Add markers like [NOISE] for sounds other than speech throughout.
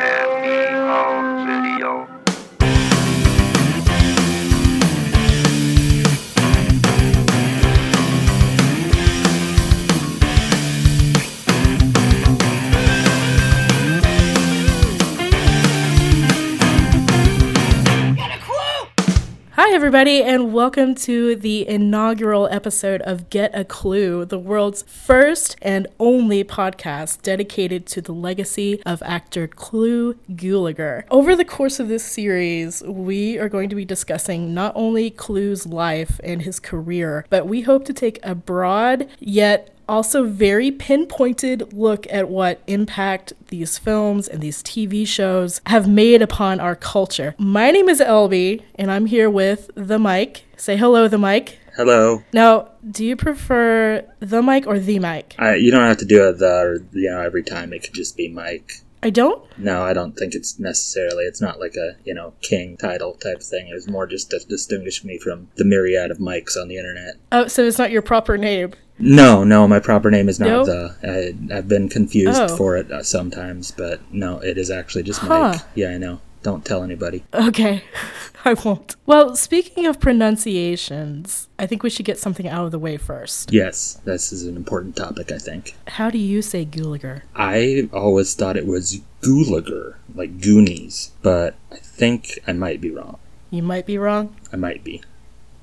M-E-O video. Everybody, and welcome to the inaugural episode of Get a Clue, the world's first and only podcast dedicated to the legacy of actor Clu Gulager. Over the course of this series, we are going to be discussing not only Clu's life and his career, but we hope to take a broad yet also very pinpointed look at what impact these films and these TV shows have made upon our culture. My name is Elby, and I'm here with the Mike. Say hello, the Mike. Hello. Now, do you prefer the mic or the mic? I, you don't have to do it the or, you know every time. It could just be Mike. I don't. No, I don't think it's necessarily. It's not like a you know king title type thing. It was more just to distinguish me from the myriad of mics on the internet. Oh, so it's not your proper name. No, no, my proper name is not No? the. I, I've been confused Oh. for it uh, sometimes, but no, it is actually just Huh. Mike. Yeah, I know. Don't tell anybody. Okay, [LAUGHS] I won't. Well, speaking of pronunciations, I think we should get something out of the way first. Yes, this is an important topic. I think. How do you say Gulager? I always thought it was Gulager, like Goonies, but I think I might be wrong. You might be wrong. I might be.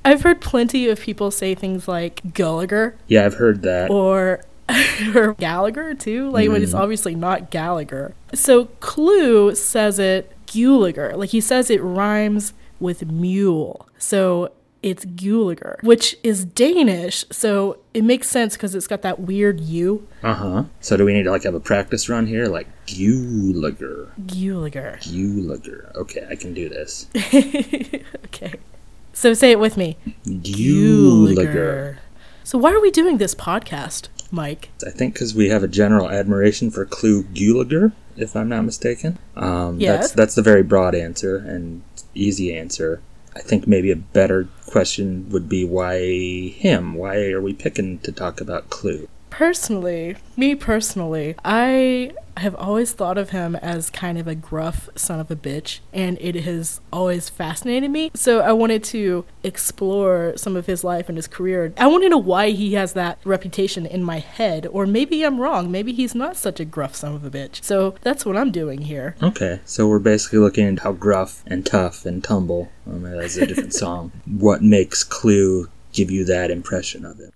I've heard plenty of people say things like Gulliger Yeah, I've heard that. or [LAUGHS] or Gallagher too, like when it's mm. obviously not Gallagher. So Clu says it Gulager, like he says it rhymes with mule, so it's Guliger, which is Danish, so it makes sense because it's got that weird U. Uh huh. So do we need to like have a practice run here, like Guliger? Guliger. Guliger. Okay, I can do this. [LAUGHS] okay, so say it with me. Gulager. So why are we doing this podcast, Mike? I think because we have a general admiration for Clu Gulager, if I'm not mistaken. Um, Yes. That's that's the very broad answer and easy answer. I think maybe a better question would be why him? Why are we picking to talk about Clu? Personally, me personally, I have always thought of him as kind of a gruff son of a bitch, and it has always fascinated me. So I wanted to explore some of his life and his career. I want to know why he has that reputation in my head, or maybe I'm wrong. Maybe he's not such a gruff son of a bitch. So that's what I'm doing here. Okay, so we're basically looking at how gruff and tough and tumble. Um, that's a different [LAUGHS] song. What makes Clu give you that impression of him?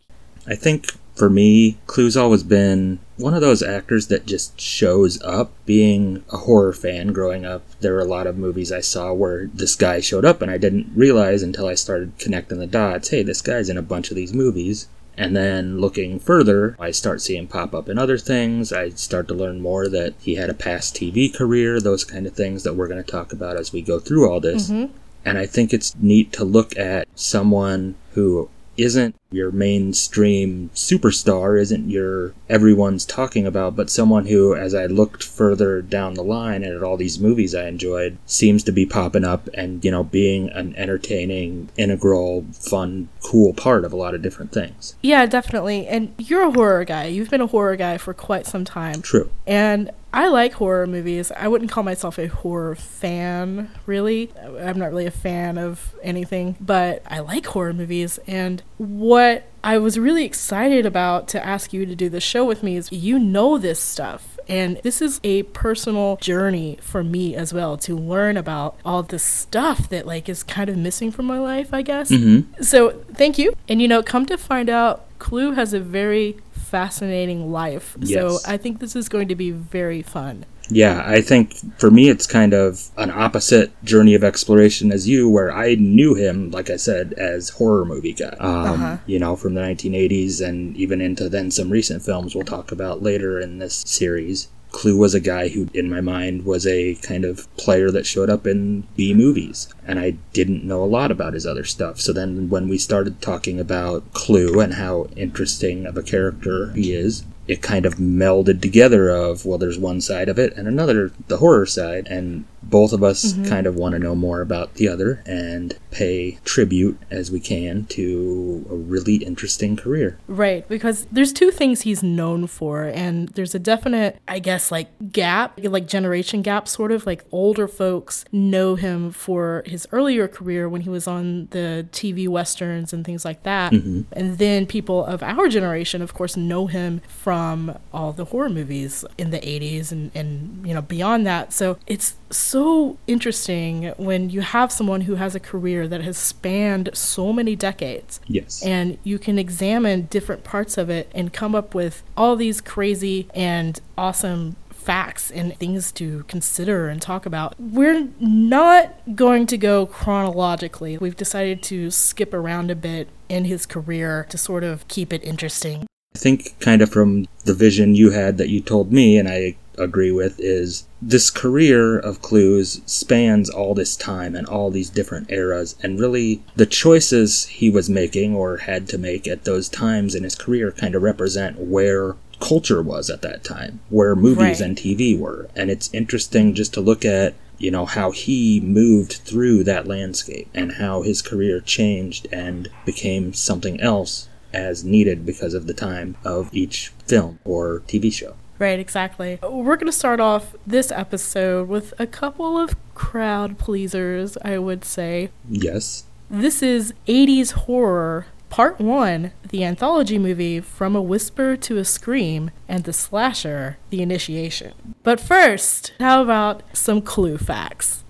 I think for me, Clu's always been one of those actors that just shows up. Being a horror fan growing up, there were a lot of movies I saw where this guy showed up, and I didn't realize until I started connecting the dots hey, this guy's in a bunch of these movies. And then looking further, I start seeing pop up in other things. I start to learn more that he had a past TV career, those kind of things that we're going to talk about as we go through all this. Mm-hmm. And I think it's neat to look at someone who isn't your mainstream superstar, isn't your everyone's talking about, but someone who, as I looked further down the line and at all these movies I enjoyed, seems to be popping up and, you know, being an entertaining, integral, fun, cool part of a lot of different things. Yeah, definitely. And you're a horror guy. You've been a horror guy for quite some time. True. And I like horror movies. I wouldn't call myself a horror fan, really. I'm not really a fan of anything, but I like horror movies. And what I was really excited about to ask you to do the show with me is you know this stuff. And this is a personal journey for me as well to learn about all the stuff that like is kind of missing from my life, I guess. Mm-hmm. So thank you. And you know, come to find out, Clu has a very fascinating life. So I think this is going to be very fun. Yeah, I think for me it's kind of an opposite journey of exploration as you, where I knew him, like I said, as horror movie guy. Um, Uh-huh. You know, from the 1980s and even into then some recent films we'll talk about later in this series. Clu was a guy who, in my mind, was a kind of player that showed up in B movies, and I didn't know a lot about his other stuff. So then, when we started talking about Clu and how interesting of a character he is, it kind of melded together of well there's one side of it and another the horror side and both of us mm-hmm. kind of want to know more about the other and pay tribute as we can to a really interesting career. Right, because there's two things he's known for, and there's a definite, I guess, like gap, like generation gap, sort of like older folks know him for his earlier career when he was on the TV westerns and things like that. Mm-hmm. And then people of our generation, of course, know him from all the horror movies in the 80s and, and you know, beyond that. So it's so interesting when you have someone who has a career that has spanned so many decades. Yes. And you can examine different parts of it and come up with all these crazy and awesome facts and things to consider and talk about. We're not going to go chronologically. We've decided to skip around a bit in his career to sort of keep it interesting. I think, kind of from the vision you had that you told me, and I agree with is this career of Clu's spans all this time and all these different eras, and really the choices he was making or had to make at those times in his career kind of represent where culture was at that time, where movies right. and TV were. And it's interesting just to look at you know how he moved through that landscape and how his career changed and became something else as needed because of the time of each film or TV show. Right, exactly. We're going to start off this episode with a couple of crowd pleasers, I would say. Yes. This is 80s horror, part one the anthology movie From a Whisper to a Scream, and the slasher, The Initiation. But first, how about some Clu facts?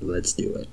Let's do it.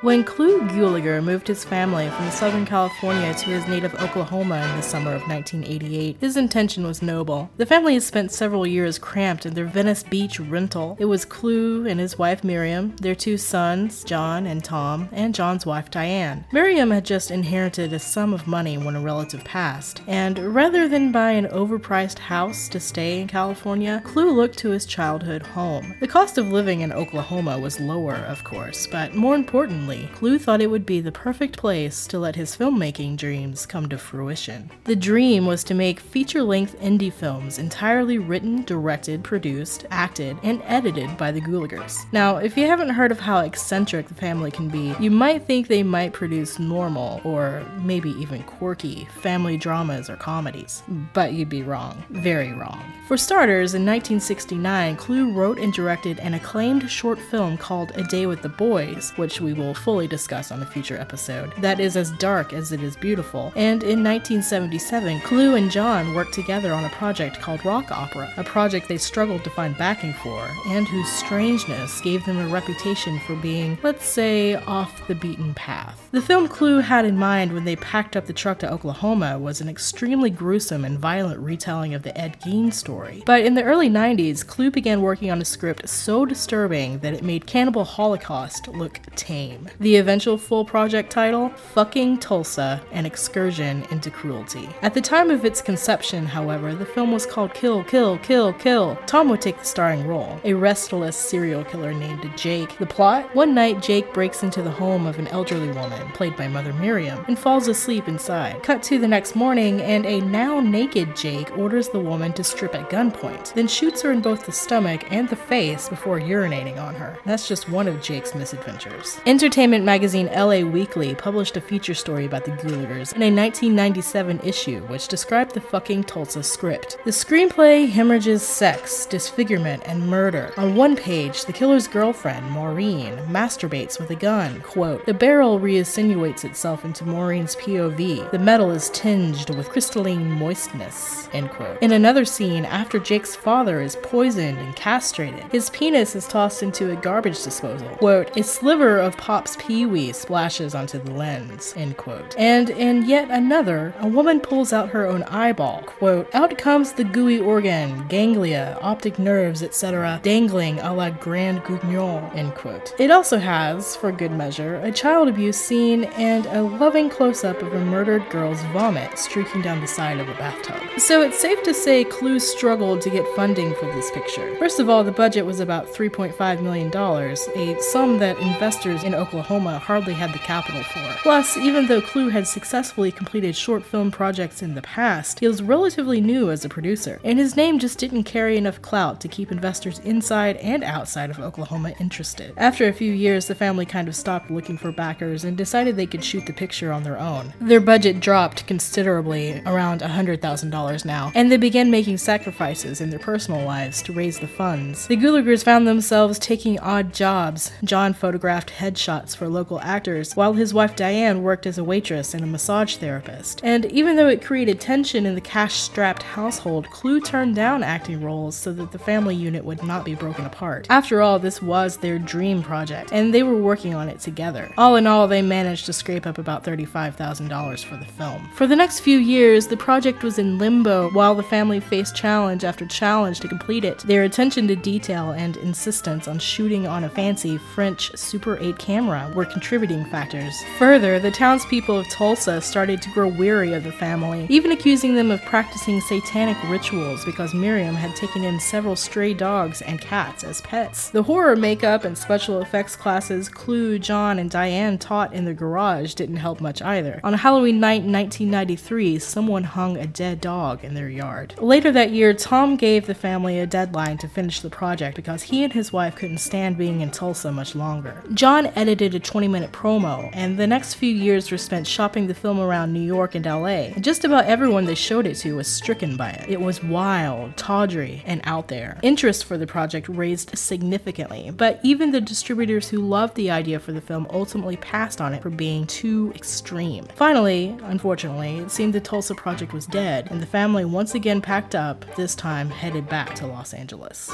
When Clu Gulager moved his family from Southern California to his native Oklahoma in the summer of 1988, his intention was noble. The family had spent several years cramped in their Venice Beach rental. It was Clu and his wife Miriam, their two sons, John and Tom, and John's wife Diane. Miriam had just inherited a sum of money when a relative passed, and rather than buy an overpriced house to stay in California, Clu looked to his childhood home. The cost of living in Oklahoma was lower, of course, but more importantly, Clu thought it would be the perfect place to let his filmmaking dreams come to fruition. The dream was to make feature length indie films entirely written, directed, produced, acted, and edited by the Gulagers. Now, if you haven't heard of how eccentric the family can be, you might think they might produce normal, or maybe even quirky, family dramas or comedies. But you'd be wrong. Very wrong. For starters, in 1969, Clu wrote and directed an acclaimed short film called A Day with the Boys, which we will fully discuss on a future episode, that is as dark as it is beautiful. And in 1977, Clu and John worked together on a project called Rock Opera, a project they struggled to find backing for, and whose strangeness gave them a reputation for being, let's say, off the beaten path. The film Clu had in mind when they packed up the truck to Oklahoma was an extremely gruesome and violent retelling of the Ed Gein story. But in the early 90s, Clu began working on a script so disturbing that it made Cannibal Holocaust look tame. The eventual full project title, Fucking Tulsa An Excursion into Cruelty. At the time of its conception, however, the film was called Kill, Kill, Kill, Kill. Tom would take the starring role, a restless serial killer named Jake. The plot? One night, Jake breaks into the home of an elderly woman, played by Mother Miriam, and falls asleep inside. Cut to the next morning, and a now naked Jake orders the woman to strip at gunpoint, then shoots her in both the stomach and the face before urinating on her. That's just one of Jake's misadventures. Entertainment entertainment magazine LA Weekly published a feature story about the Gulagers in a 1997 issue, which described the fucking Tulsa script. The screenplay hemorrhages sex, disfigurement, and murder. On one page, the killer's girlfriend, Maureen, masturbates with a gun. Quote, the barrel reassinuates itself into Maureen's POV. The metal is tinged with crystalline moistness. End quote. In another scene, after Jake's father is poisoned and castrated, his penis is tossed into a garbage disposal. Quote, a sliver of pop Pee-wee splashes onto the lens, end quote. And in yet another, a woman pulls out her own eyeball. Quote, out comes the gooey organ, ganglia, optic nerves, etc., dangling a la Grand Guignol, end quote. It also has, for good measure, a child abuse scene and a loving close-up of a murdered girl's vomit streaking down the side of a bathtub. So it's safe to say Clu's struggled to get funding for this picture. First of all, the budget was about $3.5 million, a sum that investors in Oklahoma Oklahoma hardly had the capital for. Plus, even though Clu had successfully completed short film projects in the past, he was relatively new as a producer, and his name just didn't carry enough clout to keep investors inside and outside of Oklahoma interested. After a few years, the family kind of stopped looking for backers and decided they could shoot the picture on their own. Their budget dropped considerably, around $100,000 now, and they began making sacrifices in their personal lives to raise the funds. The Gulagers found themselves taking odd jobs. John photographed headshots for local actors, while his wife Diane worked as a waitress and a massage therapist. And even though it created tension in the cash strapped household, Clu turned down acting roles so that the family unit would not be broken apart. After all, this was their dream project, and they were working on it together. All in all, they managed to scrape up about $35,000 for the film. For the next few years, the project was in limbo while the family faced challenge after challenge to complete it. Their attention to detail and insistence on shooting on a fancy French Super 8 camera were contributing factors. Further, the townspeople of Tulsa started to grow weary of the family, even accusing them of practicing satanic rituals because Miriam had taken in several stray dogs and cats as pets. The horror makeup and special effects classes Clu, John, and Diane taught in the garage didn't help much either. On Halloween night in 1993, someone hung a dead dog in their yard. Later that year, Tom gave the family a deadline to finish the project because he and his wife couldn't stand being in Tulsa much longer. John edited a 20 minute promo, and the next few years were spent shopping the film around New York and LA. Just about everyone they showed it to was stricken by it. It was wild, tawdry, and out there. Interest for the project raised significantly, but even the distributors who loved the idea for the film ultimately passed on it for being too extreme. Finally, unfortunately, it seemed the Tulsa project was dead, and the family once again packed up, this time headed back to Los Angeles.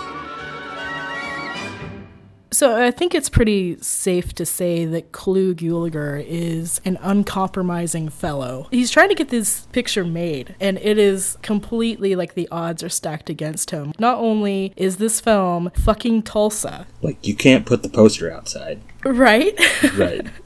So I think it's pretty safe to say that Clu Gulager is an uncompromising fellow. He's trying to get this picture made, and it is completely like the odds are stacked against him. Not only is this film fucking Tulsa, Like you can't put the poster outside. right? Right. [LAUGHS]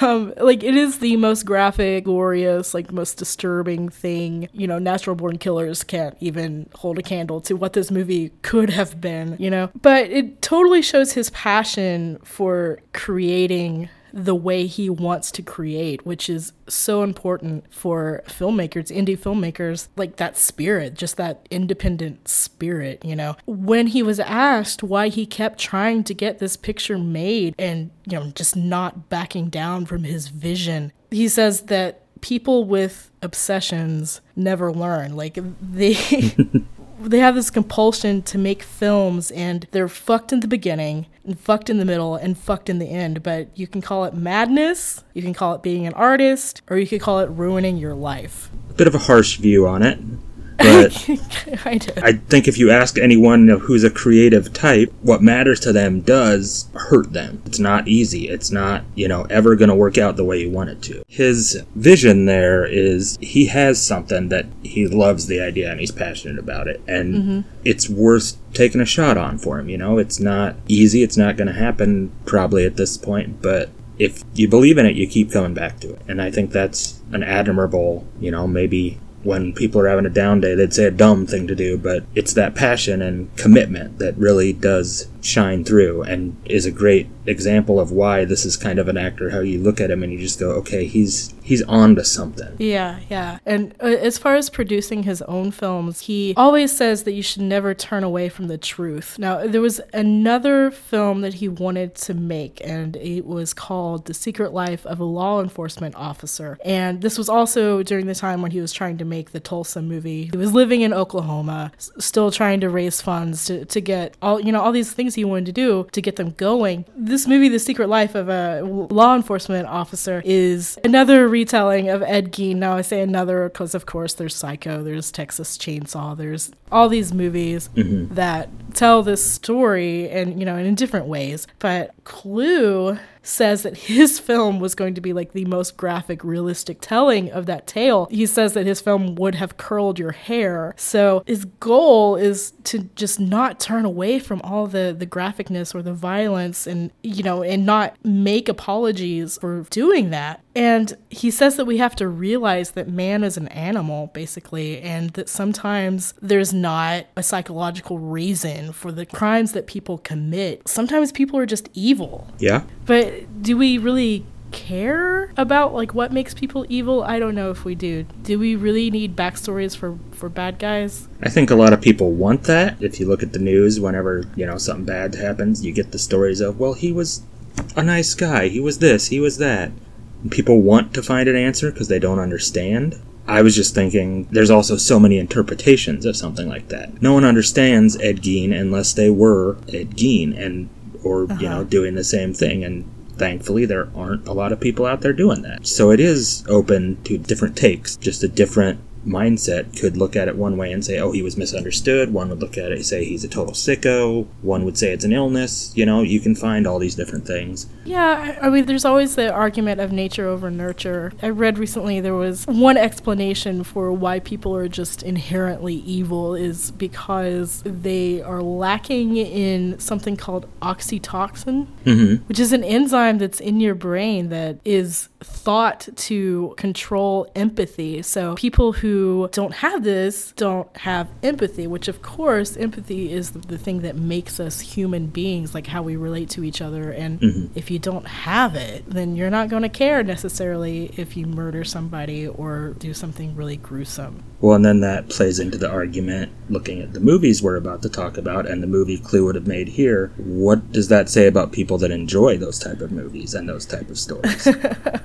um, like it is the most graphic, glorious, like most disturbing thing. You know, natural born killers can't even hold a candle to what this movie could have been, you know? But it totally shows his passion for creating the way he wants to create, which is so important for filmmakers, indie filmmakers, like that spirit, just that independent spirit, you know. When he was asked why he kept trying to get this picture made and, you know, just not backing down from his vision, he says that people with obsessions never learn. Like [LAUGHS] they they have this compulsion to make films and they're fucked in the beginning and fucked in the middle and fucked in the end but you can call it madness you can call it being an artist or you could call it ruining your life A Bit of a harsh view on it. But [LAUGHS] I think if you ask anyone who's a creative type, what matters to them does hurt them. It's not easy. It's not, you know, ever going to work out the way you want it to. His vision there is he has something that he loves the idea and he's passionate about it. And mm-hmm. it's worth taking a shot on for him, you know? It's not easy. It's not going to happen probably at this point, but if you believe in it, you keep coming back to it. And I think that's an admirable, you know, maybe when people are having a down day, they'd say a dumb thing to do, but it's that passion and commitment that really does shine through and is a great example of why this is kind of an actor how you look at him and you just go okay he's he's on to something Yeah, yeah. And uh, as far as producing his own films, he always says that you should never turn away from the truth. Now, there was another film that he wanted to make, and it was called The Secret Life of a Law Enforcement Officer. And this was also during the time when he was trying to make the Tulsa movie. He was living in Oklahoma, s- still trying to raise funds to, to get all, you know, all these things he wanted to do to get them going. This movie, The Secret Life of a Law Enforcement Officer, is another retelling of Ed Gein. Now I say another because, of course, there's Psycho, there's Texas Chainsaw, there's all these movies mm-hmm. that tell this story and you know in different ways. But Clu says that his film was going to be like the most graphic, realistic telling of that tale. He says that his film would have curled your hair. So his goal is to just not turn away from all the the graphicness or the violence and you know and not make apologies for doing that. And he says that we have to realize that man is an animal, basically, and that sometimes there's not a psychological reason for the crimes that people commit. Sometimes people are just evil. Yeah. But do we really care about like what makes people evil? I don't know if we do. Do we really need backstories for for bad guys? I think a lot of people want that. If you look at the news, whenever, you know, something bad happens, you get the stories of, well, he was a nice guy. He was this, he was that. People want to find an answer because they don't understand. I was just thinking there's also so many interpretations of something like that. No one understands Ed Gein unless they were Ed Gein and or you know uh-huh. doing the same thing and thankfully there aren't a lot of people out there doing that. So it is open to different takes, just a different mindset could look at it one way and say, oh, he was misunderstood. One would look at it and say he's a total sicko. One would say it's an illness. You know, you can find all these different things. Yeah, I mean, there's always the argument of nature over nurture. I read recently there was one explanation for why people are just inherently evil is because they are lacking in something called oxytocin, Mm-hmm. which is an enzyme that's in your brain that is thought to control empathy. So people who don't have this don't have empathy, which of course, empathy is the, thing that makes us human beings, like how we relate to each other. And Mhm. if you don't have it, then you're not going to care necessarily if you murder somebody or do something really gruesome. Well, and then that plays into the argument looking at the movies we're about to talk about and the movie Clu would have made here. What does that say about people that enjoy those type of movies and those type of stories?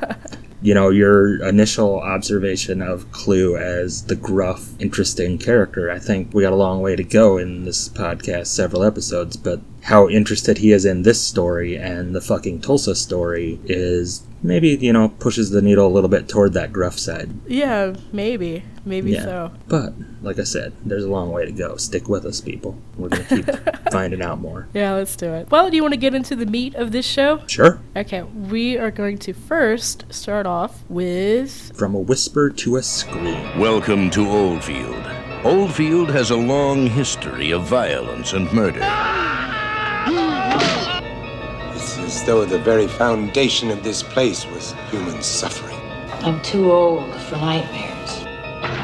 [LAUGHS] you know, your initial observation of Clu as the gruff, interesting character. I think we got a long way to go in this podcast, several episodes, but how interested he is in this story and the fucking Tulsa story is maybe, you know, pushes the needle a little bit toward that gruff side. Yeah, maybe. Maybe Yeah. so. But, like I said, there's a long way to go. Stick with us, people. We're going to keep [LAUGHS] finding out more. Yeah, let's do it. Well, do you want to get into the meat of this show? Sure. Okay, we are going to first start off with. From a whisper to a scream. Welcome to Oldfield. Oldfield has a long history of violence and murder. It's as though the very foundation of this place was human suffering. I'm too old for nightmares.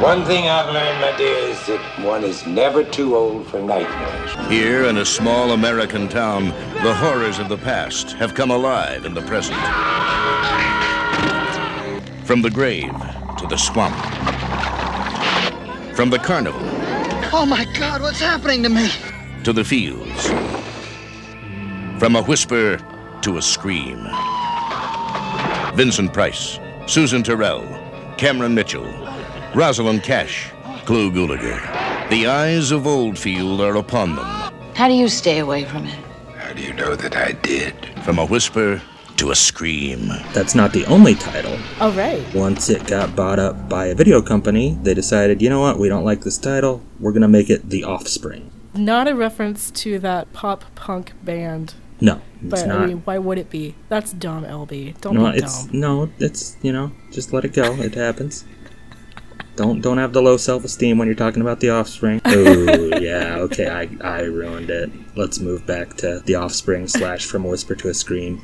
One thing I've learned, my dear, is that one is never too old for nightmares. Here in a small American town, the horrors of the past have come alive in the present. From the grave to the swamp. From the carnival Oh my god, what's happening to me? to the fields. From a whisper to a scream. Vincent Price, Susan Tyrrell, Cameron Mitchell, Rosalind Cash, Clu Gulager. The eyes of Oldfield are upon them. How do you stay away from it? How do you know that I did? From a whisper to a scream. That's not the only title. All right. Once it got bought up by a video company, they decided, you know what, we don't like this title. We're going to make it The Offspring. Not a reference to that pop punk band. No, it's But not. I mean, why would it be? That's dumb, LB. Don't no, be it's dumb. no, it's you know, just let it go. It happens. Don't don't have the low self esteem when you're talking about the offspring. [LAUGHS] Oh yeah, okay, I I ruined it. Let's move back to the offspring slash from a whisper to a scream.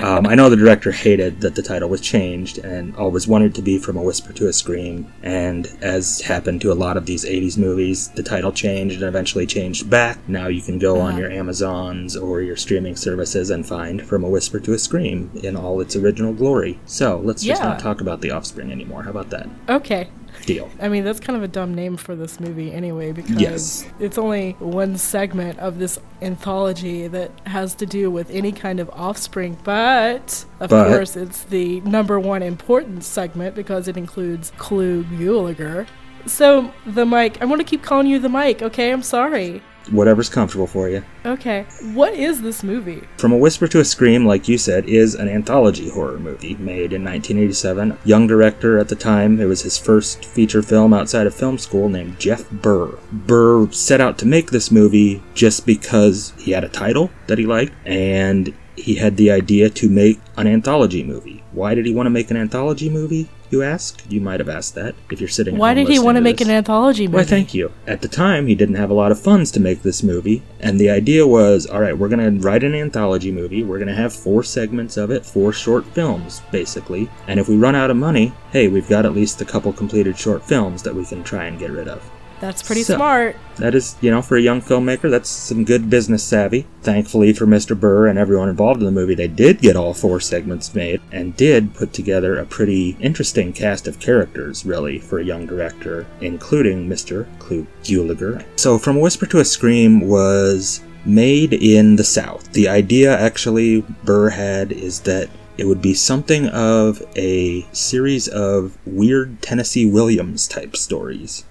Um, I know the director hated that the title was changed and always wanted to be from a whisper to a scream. And as happened to a lot of these '80s movies, the title changed and eventually changed back. Now you can go on your Amazons or your streaming services and find from a whisper to a scream in all its original glory. So let's just Yeah. not talk about the offspring anymore. How about that? Okay. Deal. I mean, that's kind of a dumb name for this movie anyway, because Yes. it's only one segment of this anthology that has to do with any kind of offspring. But, of But- course, it's the number one important segment because it includes Clu Gulager. So, the mic, I'm going to keep calling you the mic, okay? I'm sorry. Whatever's comfortable for you. Okay. What is this movie? From a Whisper to a Scream, like you said, is an anthology horror movie made in 1987. Young director at the time, it was his first feature film outside of film school named Jeff Burr. Burr set out to make this movie just because he had a title that he liked and he had the idea to make an anthology movie. Why did he want to make an anthology movie? You ask? You might have asked that if you're sitting. Why did he want to make this. an anthology movie? Why, thank you. At the time, he didn't have a lot of funds to make this movie, and the idea was all right, we're going to write an anthology movie. We're going to have four segments of it, four short films, basically. And if we run out of money, hey, we've got at least a couple completed short films that we can try and get rid of. That's pretty So- smart. That is, you know, for a young filmmaker, that's some good business savvy. Thankfully for Mr. Burr and everyone involved in the movie, they did get all four segments made and did put together a pretty interesting cast of characters, really, for a young director, including Mr. Clu Gulager. So, From a Whisper to a Scream was made in the South. The idea, actually, Burr had is that it would be something of a series of weird Tennessee Williams type stories.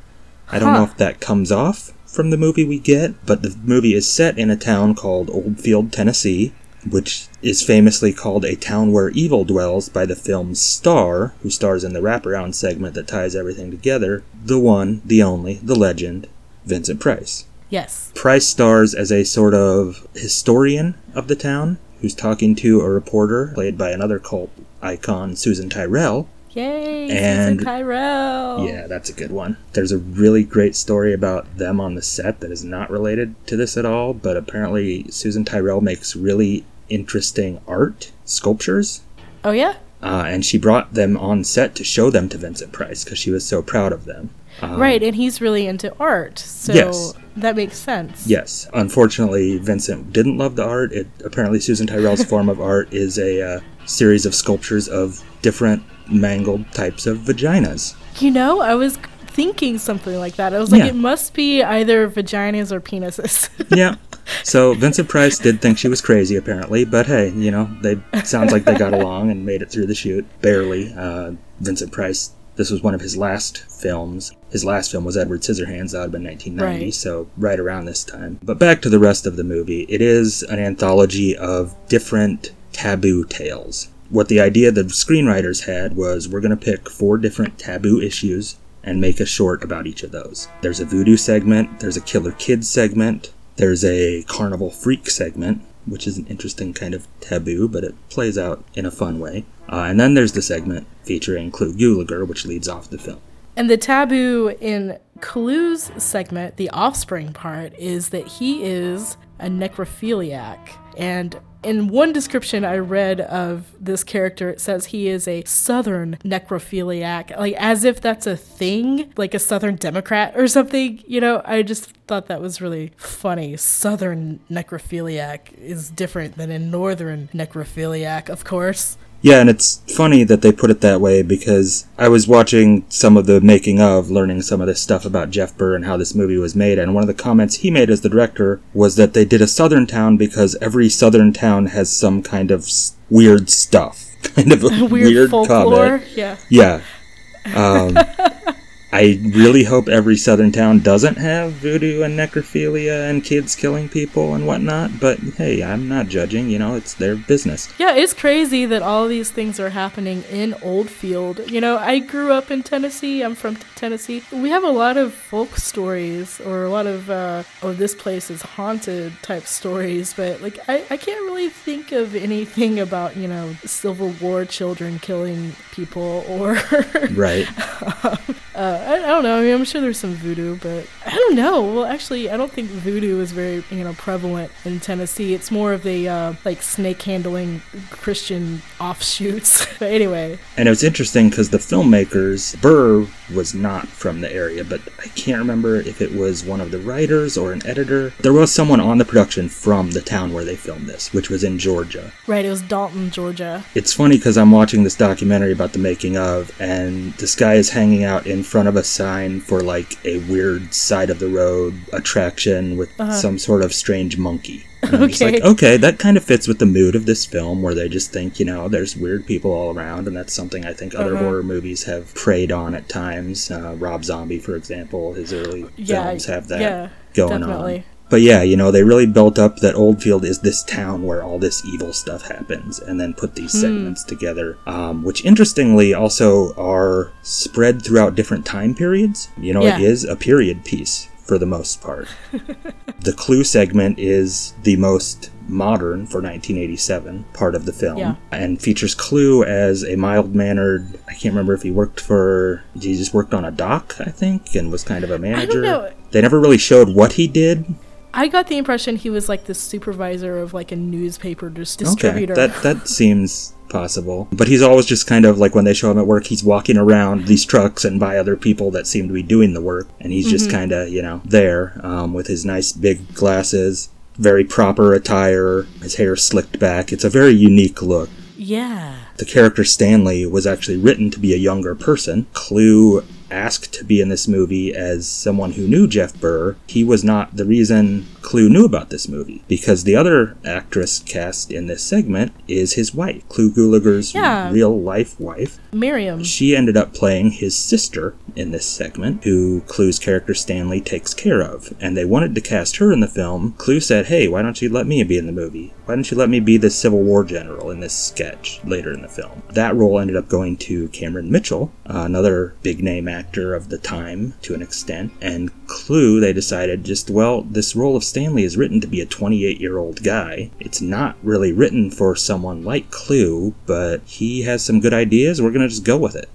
I don't know if that comes off from the movie we get, but the movie is set in a town called Oldfield, Tennessee, which is famously called a town where evil dwells by the film's star, who stars in the wraparound segment that ties everything together, the one, the only, the legend, Vincent Price. Yes. Price stars as a sort of historian of the town who's talking to a reporter played by another cult icon, Susan Tyrrell, Yay, And- Susan Tyrrell. Yeah, that's a good one. There's a really great story about them on the set that is not related to this at all, but apparently Susan Tyrrell makes really interesting art, sculptures, Oh yeah. uh, and she brought them on set to show them to Vincent Price because she was so proud of them. Um, right, and he's really into art, so Yes. that makes sense. Yes. Unfortunately, Vincent didn't love the art. It apparently Susan Tyrrell's form of art is a uh, series of sculptures of different mangled types of vaginas. You know, I was thinking something like that. I was like, Yeah. it must be either vaginas or penises. [LAUGHS] yeah. So Vincent Price did think she was crazy, apparently, but hey, you know, they sounds like they got [LAUGHS] along and made it through the shoot barely. Uh, Vincent Price, this was one of his last films. His last film was Edward Scissorhands, out in 1990, Right. so right around this time. But back to the rest of the movie, it is an anthology of different taboo tales. What the idea the screenwriters had was we're going to pick four different taboo issues and make a short about each of those. There's a voodoo segment, there's a killer kids segment, there's a carnival freak segment, which is an interesting kind of taboo, but it plays out in a fun way. Uh, and then there's the segment featuring Clu Gulager, which leads off the film. and the taboo in Clu's segment, the offspring part, is that he is a necrophiliac. And in one description I read of this character, it says he is a southern necrophiliac, like as if that's a thing, like a southern Democrat or something. You know, I just thought that was really funny. Southern necrophiliac is different than a northern necrophiliac, of course. Yeah, and it's funny that they put it that way because I was watching some of the making of, learning some of this stuff about Jeff Burr and how this movie was made, and one of the comments he made as the director was that they did a southern town because every southern town has some kind of s- weird stuff. [LAUGHS] Kind of a [LAUGHS] Weird, weird, folklore. comment. Yeah. Yeah. Um, [LAUGHS] I really hope every southern town doesn't have voodoo and necrophilia and kids killing people and whatnot, but hey, I'm not judging, you know, it's their business. Yeah, it's crazy that all these things are happening in Oldfield. You know, I grew up in Tennessee. I'm from Tennessee. We have a lot of folk stories or a lot of, uh, oh, this place is haunted type stories, but like, I, I can't really think of anything about, you know, Civil War children killing people or. Right. [LAUGHS] Uh, I, I don't know. I mean, I'm sure there's some voodoo, but I don't know. Well, actually, I don't think voodoo is very, you know, prevalent in Tennessee. It's more of the uh, like snake handling Christian offshoots. [LAUGHS] but anyway, And it was interesting because the filmmakers, Burr was not from the area, but I can't remember if it was one of the writers or an editor. There was someone on the production from the town where they filmed this, which was in Georgia. right? It was Dalton, Georgia. It's funny because I'm watching this documentary about the making of, and this guy is hanging out in front of a sign for like a weird side of the road attraction with some sort of strange monkey. And I'm just like, Okay. okay, that kind of fits with the mood of this film where they just think, you know, there's weird people all around, and that's something I think other horror movies have preyed on at times. Uh, Rob Zombie, for example, his early Yeah, films have that yeah, going definitely. on. But yeah, you know, they really built up that Oldfield is this town where all this evil stuff happens, and then put these segments together, um, which interestingly also are spread throughout different time periods. You know, it Yeah. is a period piece for the most part. [LAUGHS] the Clu segment is the most modern for 1987 part of the film, Yeah. and features Clu as a mild mannered. I can't remember if he worked for. He just worked on a dock, I think, and was kind of a manager. know. They never really showed what he did. I got the impression he was like the supervisor of like a newspaper dis- distributor. Okay, that that [LAUGHS] seems possible. But he's always just kind of like when they show him at work, he's walking around these trucks and by other people that seem to be doing the work, and he's just kind of you know there um, with his nice big glasses, very proper attire, his hair slicked back. It's a very unique look. yeah. The character Stanley was actually written to be a younger person. Clu asked to be in this movie as someone who knew Jeff Burr. He was not the reason Clu knew about this movie because the other actress cast in this segment is his wife, Clu Gulager's Yeah. real life wife. Miriam. She ended up playing his sister in this segment, who Clu's character Stanley takes care of. And they wanted to cast her in the film. Clu said, Hey, why don't you let me be in the movie? Why don't you let me be the Civil War general in this sketch later in the film? That role ended up going to Cameron Mitchell, another big name actor of the time to an extent. And Clu, they decided just, well, this role of Stanley is written to be a 28 year old guy. It's not really written for someone like Clu, but he has some good ideas. We're going to just go with it.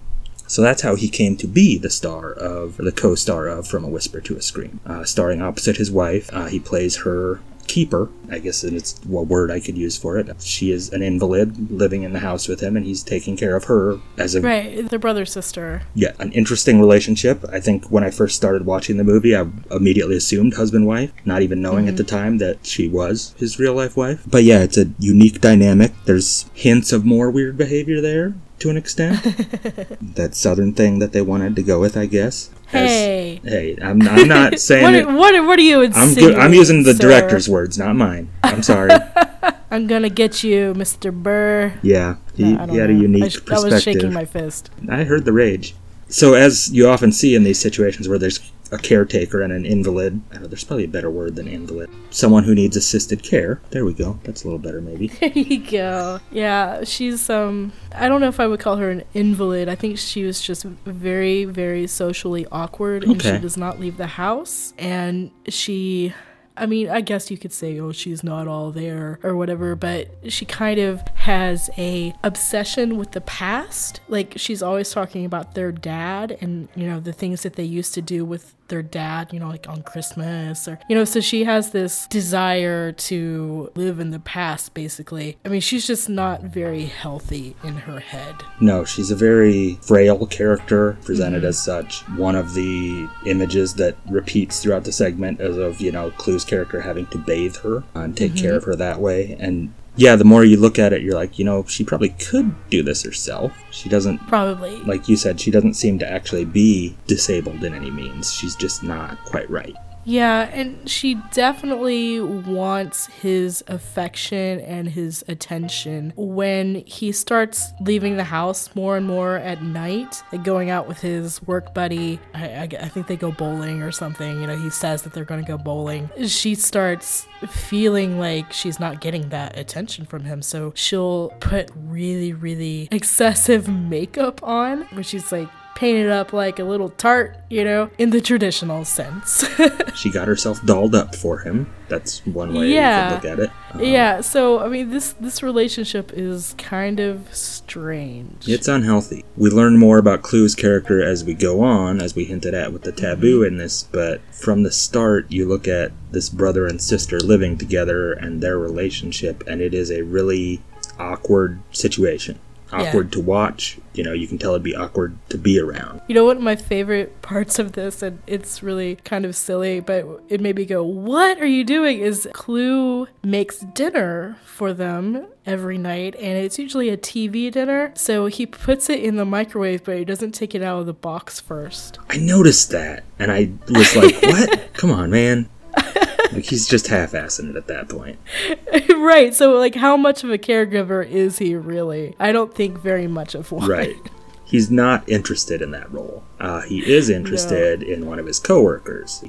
So that's how he came to be the star of, the co-star of From a Whisper to a Scream. Uh, starring opposite his wife, uh, he plays her keeper, I guess it's a word I could use for it. She is an invalid living in the house with him, and he's taking care of her as a Right. Their brother sister. yeah, an interesting relationship. I think when I first started watching the movie, I immediately assumed husband wife, not even knowing at the mhm. time that she was his real life wife. But yeah, it's a unique dynamic. There's hints of more weird behavior there to an extent. [LAUGHS] that southern thing that they wanted to go with, I guess. As- Hey. hey, I'm, I'm not [LAUGHS] saying What, it. what, what are you I'm. I'm using the sir? director's words, not mine. I'm sorry. [LAUGHS] I'm gonna get you, Mr. Burr. Yeah, he, I he had a unique I, sh- I was shaking my fist. I heard the rage. So, as you often see in these situations where there's a caretaker and an invalid, know, there's probably a better word than invalid. Someone who needs assisted care. There we go. That's a little better, maybe. [LAUGHS] There you go. Yeah, she's um I don't know if I would call her an invalid. I think she was just very very socially awkward and Okay. she does not leave the house and she I mean, I guess you could say, oh, she's not all there or whatever, but she kind of has a obsession with the past. Like she's always talking about their dad and you know the things that they used to do with their dad, you know, like on Christmas or you know, so she has this desire to live in the past basically. I mean, she's just not very healthy in her head. No, she's a very frail character, presented mm-hmm. as such. One of the images that repeats throughout the segment is of, you know, Clu's character having to bathe her and take mm-hmm. care of her that way. And yeah, the more you look at it, you're like, you know, she probably could do this herself. She doesn't Probably. like you said, she doesn't seem to actually be disabled in any means. She's just not quite right. Yeah, and she definitely wants his affection and his attention when he starts leaving the house more and more at night, like going out with his work buddy. I, I, I think they go bowling or something. You know, he says that they're going to go bowling. She starts feeling like she's not getting that attention from him, so she'll put really, really excessive makeup on, where she's like, painted up like a little tart, you know, in the traditional sense. [LAUGHS] She got herself dolled up for him. That's one way Yeah. you could look at it. Um, yeah, so I mean this this relationship is kind of strange. It's unhealthy. We learn more about Clu's character as we go on, as we hinted at with the taboo in this, but from the start, you look at this brother and sister living together and their relationship, and it is a really awkward situation. Awkward to watch. You know, you can tell it'd be awkward to be around. You know what my favorite parts of this and it's really kind of silly, but it made me go, "What are you doing?" is Clu makes dinner for them every night and it's usually a TV dinner. So he puts it in the microwave, but he doesn't take it out of the box first. I noticed that, and I was like, [LAUGHS] "What? Come on, man!" [LAUGHS] Like [LAUGHS] he's just half-assing it at that point. [LAUGHS] right. So like how much of a caregiver is he really? I don't think very much of one. Right. He's not interested in that role. Uh, he is interested in one of his coworkers,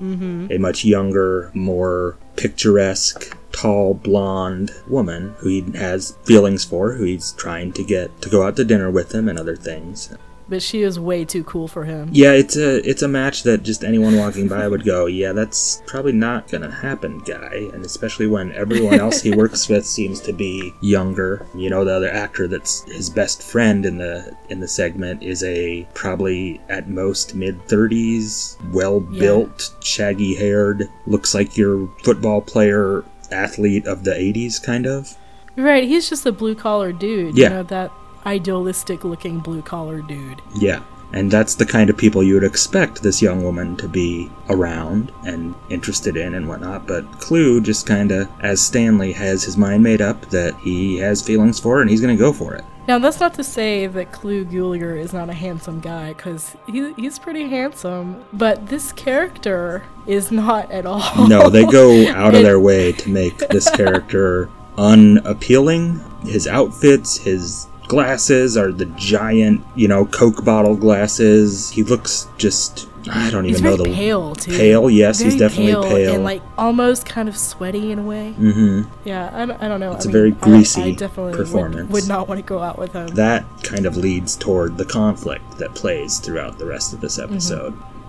a much younger, more picturesque, tall, blonde woman who he has feelings for, who he's trying to get to go out to dinner with him and other things. But she is way too cool for him. Yeah, it's a it's a match that just anyone walking by would go, yeah, that's probably not gonna happen, guy. And especially when everyone else he works [LAUGHS] with seems to be younger. You know, the other actor that's his best friend in the in the segment is a probably at most mid thirties, well built, shaggy haired, looks like your football player athlete of the 80s kind of Right, he's just a blue collar dude. Yeah. You know, that idealistic looking blue collar dude. Yeah. And that's the kind of people you would expect this young woman to be around and interested in and whatnot. But Clu just kind of, as Stanley has his mind made up that he has feelings for and he's going to go for it. Now, that's not to say that Clu Gulager is not a handsome guy, because he, he's pretty handsome, but this character is not at all. No, they go [LAUGHS] out of their way to make this character [LAUGHS] unappealing. His outfits, his glasses are the giant, you know, Coke bottle glasses. He looks just. I don't even know the pale, too. Pale, yes, he's definitely pale. And, like, almost kind of sweaty in a way. Mm-hmm. Yeah, I don't, I don't know. It's I a very mean, I- greasy I, definitely would- performance. Would, not want to go out with him. That kind of leads toward the conflict that plays throughout the rest of this Mm-hmm.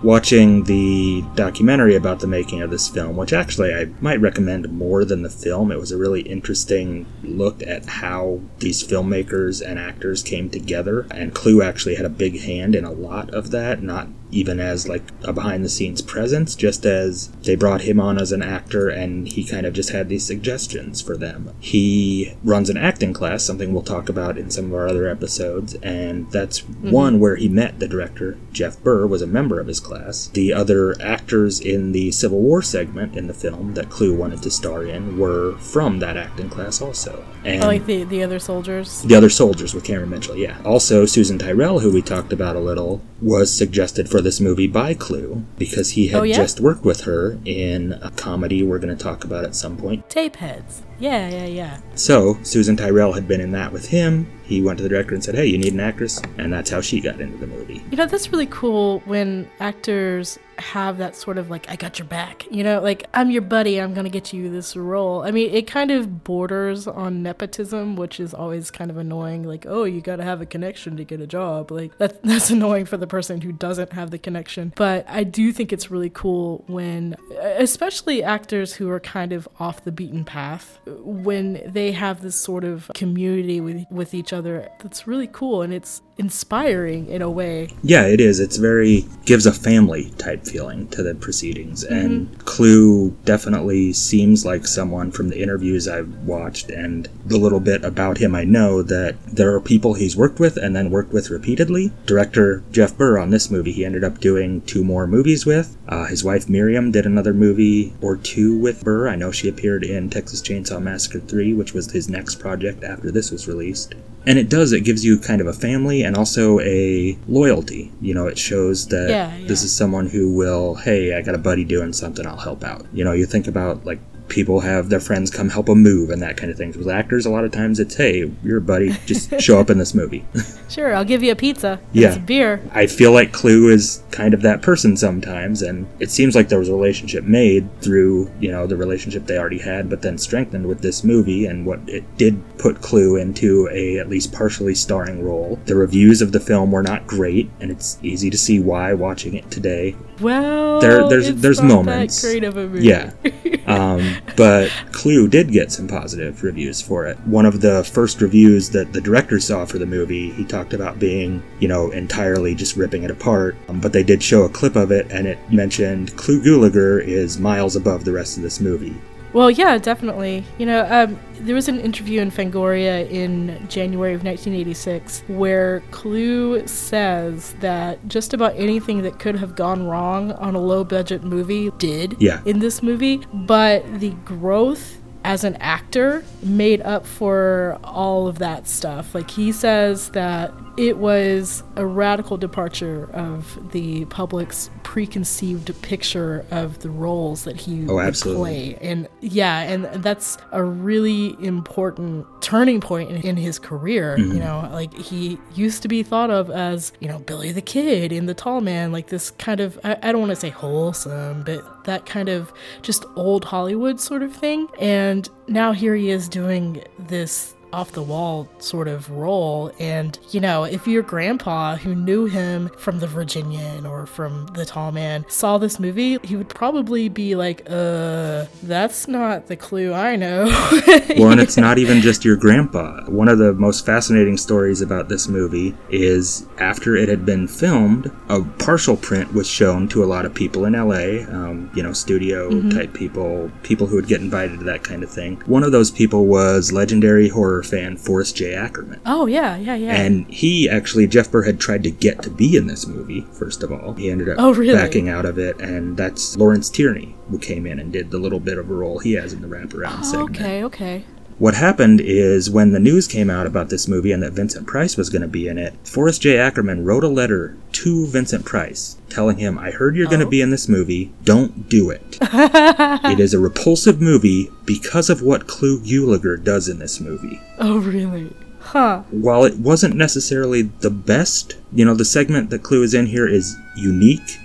Watching the documentary about the making of this film, which actually I might recommend more than the film, it was a really interesting look at how these filmmakers and actors came together. And Clu actually had a big hand in a lot of that, not even as like a behind the scenes presence, just as they brought him on as an actor and he kind of just had these suggestions for them. He runs an acting class, something we'll talk about in some of our other episodes, and that's mm-hmm. one where he met the director. Jeff Burr was a member of his class. The other actors in the Civil War segment in the film that Clu wanted to star in were from that acting class also. And I like the, the other soldiers. the other soldiers with Cameron Mitchell, yeah. Also, Susan Tyrrell, who we talked about a little, was suggested for this movie by Clu because he had Oh, yeah? just worked with her in a comedy we're going to talk about at some point. Tapeheads. Yeah, yeah, yeah. So, Susan Tyrrell had been in that with him. He went to the director and said, Hey, you need an actress? And that's how she got into the movie. You know, that's really cool when actors have that sort of like, I got your back. You know, like, I'm your buddy, I'm to get you this role. I mean, it kind of borders on nepotism, which is always kind of annoying. Like, oh, you got to have a connection to get a job. Like, that, [LAUGHS] that's annoying for the person who doesn't have the connection. But I do think it's really cool when, especially actors who are kind of off the beaten path, when they have this sort of community with, with each other that's really cool and it's inspiring in a way. Yeah, it is. It's very gives a family type feeling to the proceedings, and Clu definitely seems like someone from the interviews I've watched and the little bit about him I know that there are people he's worked with and then worked with repeatedly. Director Jeff Burr on this movie, he ended up doing two more movies with. Uh, his wife Miriam did another movie or two with Burr. I know she appeared in Texas Chainsaw Massacre 3, which was his next project after this was released. And it does, it gives you kind of a family and also a loyalty. You know, it shows that Yeah, this is someone who will, hey, I got a buddy doing something, I'll help out. You know, you think about like people have their friends come help them move and that kind of thing. With actors, a lot of times it's, hey, you're buddy, just [LAUGHS] show up in this movie. [LAUGHS] Sure, I'll give you a pizza. and Yeah. beer. I feel like Clu is kind of that person sometimes, and it seems like there was a relationship made through, you know, the relationship they already had, but then strengthened with this movie and what it did put Clu into a at least partially starring role. The reviews of the film were not great, and it's easy to see why watching it today. Well, There- there's- it's there's not moments. That great of a movie. Yeah. [LAUGHS] Um, but Clu did get some positive reviews for it. One of the first reviews that the director saw for the movie, he talked about being, you know, entirely just ripping it apart. Um, but they did show a clip of it, and it mentioned Clu Gulager is miles above the rest of this movie. Well, yeah, definitely. You know, um, there was an interview in Fangoria in January of 1986 where Clu says that just about anything that could have gone wrong on a low budget movie did Yeah. in this movie, but the growth as an actor made up for all of that stuff. Like he says that it was a radical departure of the public's preconceived picture of the roles that he Oh, would play. And yeah, and that's a really important turning point in, in his career. Mm-hmm. You know, like he used to be thought of as, you know, Billy the Kid in The Tall Man, like this kind of, I, I don't want to say wholesome, but that kind of just old Hollywood sort of thing. And now here he is doing this off the wall sort of role. And, you know, if your grandpa who knew him from The Virginian or from The Tall Man saw this movie, he would probably be like, uh, that's not the Clu I know. [LAUGHS] well, and it's not even just your grandpa. One of the most fascinating stories about this movie is after it had been filmed, a partial print was shown to a lot of people in LA, um, you know, studio type people, people who would get invited to that kind of thing. One of those people was legendary horror fan Forrest J. Ackerman. oh, yeah, yeah, yeah. And he actually, Jeff Burr had tried to get to be in this movie, first of all. He ended up Oh, really? backing out of it, and that's Lawrence Tierney, who came in and did the little bit of a role he has in the wraparound Oh, segment. okay, okay. What happened is when the news came out about this movie and that Vincent Price was going to be in it, Forrest J. Ackerman wrote a letter to Vincent Price telling him, I heard you're going to Oh. be in this movie. Don't do it. [LAUGHS] it is a repulsive movie because of what Clu Gulager does in this movie. Oh, really? Huh. While it wasn't necessarily the best, you know, the segment that Clu is in here is unique,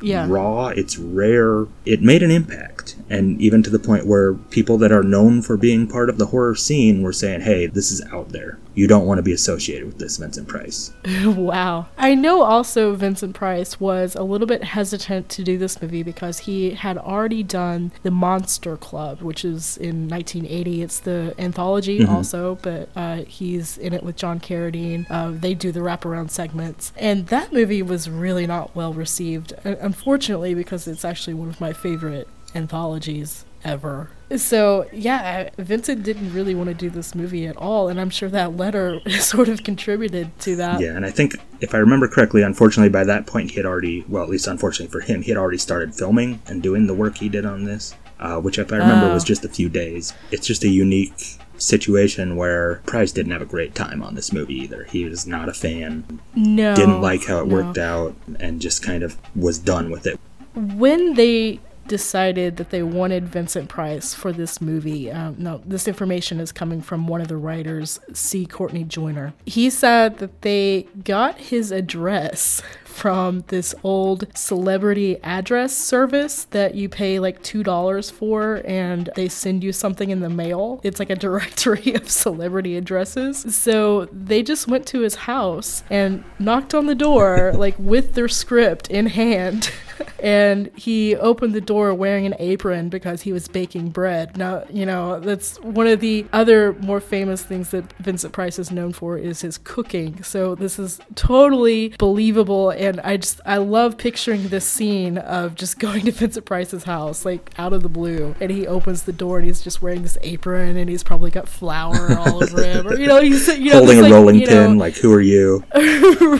Yeah. raw, it's rare. It made an impact. And even to the point where people that are known for being part of the horror scene were saying, hey, this is out there. You don't want to be associated with this Vincent Price. [LAUGHS] wow. I know also Vincent Price was a little bit hesitant to do this movie because he had already done The Monster Club, which is in 1980. It's the anthology also, but uh, he's in it with John Carradine. Uh, they do the wraparound segments. And that movie was really not well received, unfortunately, because it's actually one of my favorite anthologies ever. So, yeah, Vincent didn't really want to do this movie at all, and I'm sure that letter [LAUGHS] sort of contributed to that. Yeah, and I think, if I remember correctly, unfortunately, by that point, he had already, well, at least unfortunately for him, he had already started filming and doing the work he did on this, uh, which, if I remember, was Oh. just a few days. It's just a unique situation where Price didn't have a great time on this movie either. He was not a fan, No. didn't like how it no. worked out, and just kind of was done with it. When they decided that they wanted Vincent Price for this movie, um, no, this information is coming from one of the writers, C. Courtney Joyner. He said that they got his address from this old celebrity address service that you pay like $2 for and they send you something in the mail. It's like a directory [LAUGHS] of celebrity addresses. So they just went to his house and knocked on the door, like with their script in hand. [LAUGHS] [LAUGHS] And he opened the door wearing an apron because he was baking bread. Now, you know, that's one of the other more famous things that Vincent Price is known for is his cooking. So this is totally believable and I just I love picturing this scene of just [LAUGHS] going to Vincent Price's house like out of the blue and he opens the door and he's just wearing this apron and he's probably got flour all over him or you know he's you know Holding a like, rolling you know, pin, like, who are you? [LAUGHS]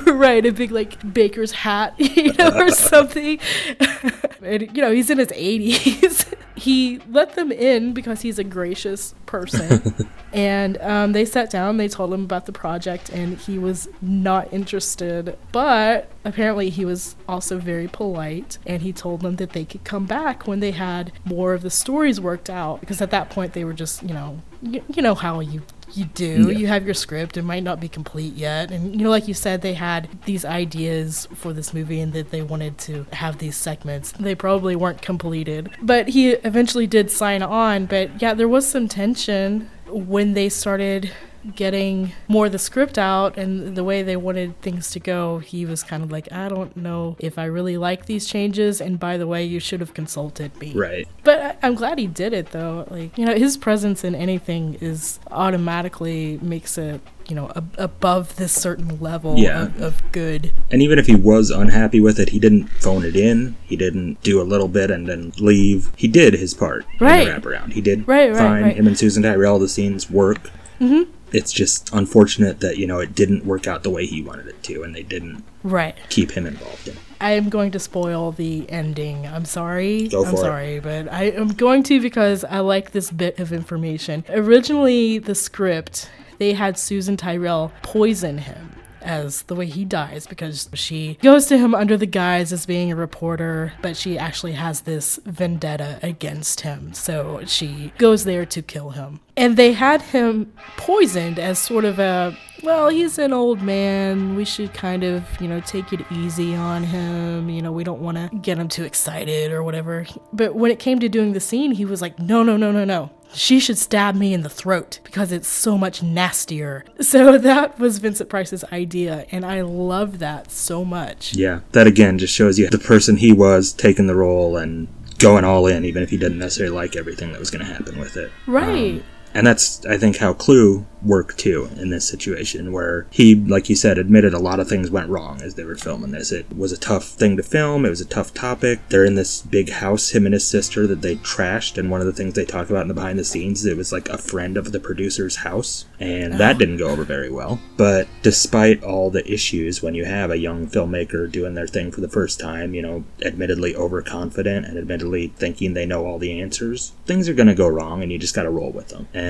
right, a big like baker's hat, you know, or something. [LAUGHS] and you know, he's in his 80s. [LAUGHS] he let them in because he's a gracious person. [LAUGHS] and um, they sat down, they told him about the project, and he was not interested. But apparently, he was also very polite, and he told them that they could come back when they had more of the stories worked out. Because at that point, they were just, you know, you, you know how you you do. Yeah. You have your script. It might not be complete yet. And, you know, like you said, they had these ideas for this movie and that they wanted to have these segments. They probably weren't completed. But he eventually did sign on. But yeah, there was some tension when they started getting more of the script out and the way they wanted things to go he was kind of like i don't know if i really like these changes and by the way you should have consulted me Right. but I'm glad he did it though. Like, you know, his presence in anything is automatically makes it, you know, ab- above this certain level Yeah. of, of good. And even if he was unhappy with it, he didn't phone it in. He didn't do a little bit and then leave. He did his part Right. in the wraparound. He did Right, right, fine. right. Him and Susan Tyrrell, the scenes work. Mm-hmm. It's just unfortunate that, you know, it didn't work out the way he wanted it to, and they didn't Right. keep him involved in. I am going to spoil the ending. I'm sorry. Go for I'm for it. sorry, but I am going to because I like this bit of information. Originally, the script, they had Susan Tyrrell poison him as the way he dies because she goes to him under the guise as being a reporter, but she actually has this vendetta against him. So she goes there to kill him. And they had him poisoned as sort of a well, he's an old man. We should kind of, you know, take it easy on him. You know, we don't want to get him too excited or whatever. But when it came to doing the scene, he was like, no, no, no, no, no. She should stab me in the throat because it's so much nastier. [LAUGHS] So that was Vincent Price's idea, and I love that so much. Yeah, that again just shows you the person he was taking the role and going all in, even if he didn't necessarily like everything that was going to happen with it. Right. Um, and that's, I think, how Clu worked too in this situation, where he, like you said, admitted a lot of things went wrong as they were filming this. It was a tough thing to film, it was a tough topic. They're in this big house, him and his sister, that they trashed, and one of the things they talk about in the behind the scenes, it was like a friend of the producer's house, and that oh. didn't go over very well. But despite all the issues, when you have a young filmmaker doing their thing for the first time, you know, admittedly overconfident and admittedly thinking they know all the answers, things are going to go wrong, and you just got to roll with them. And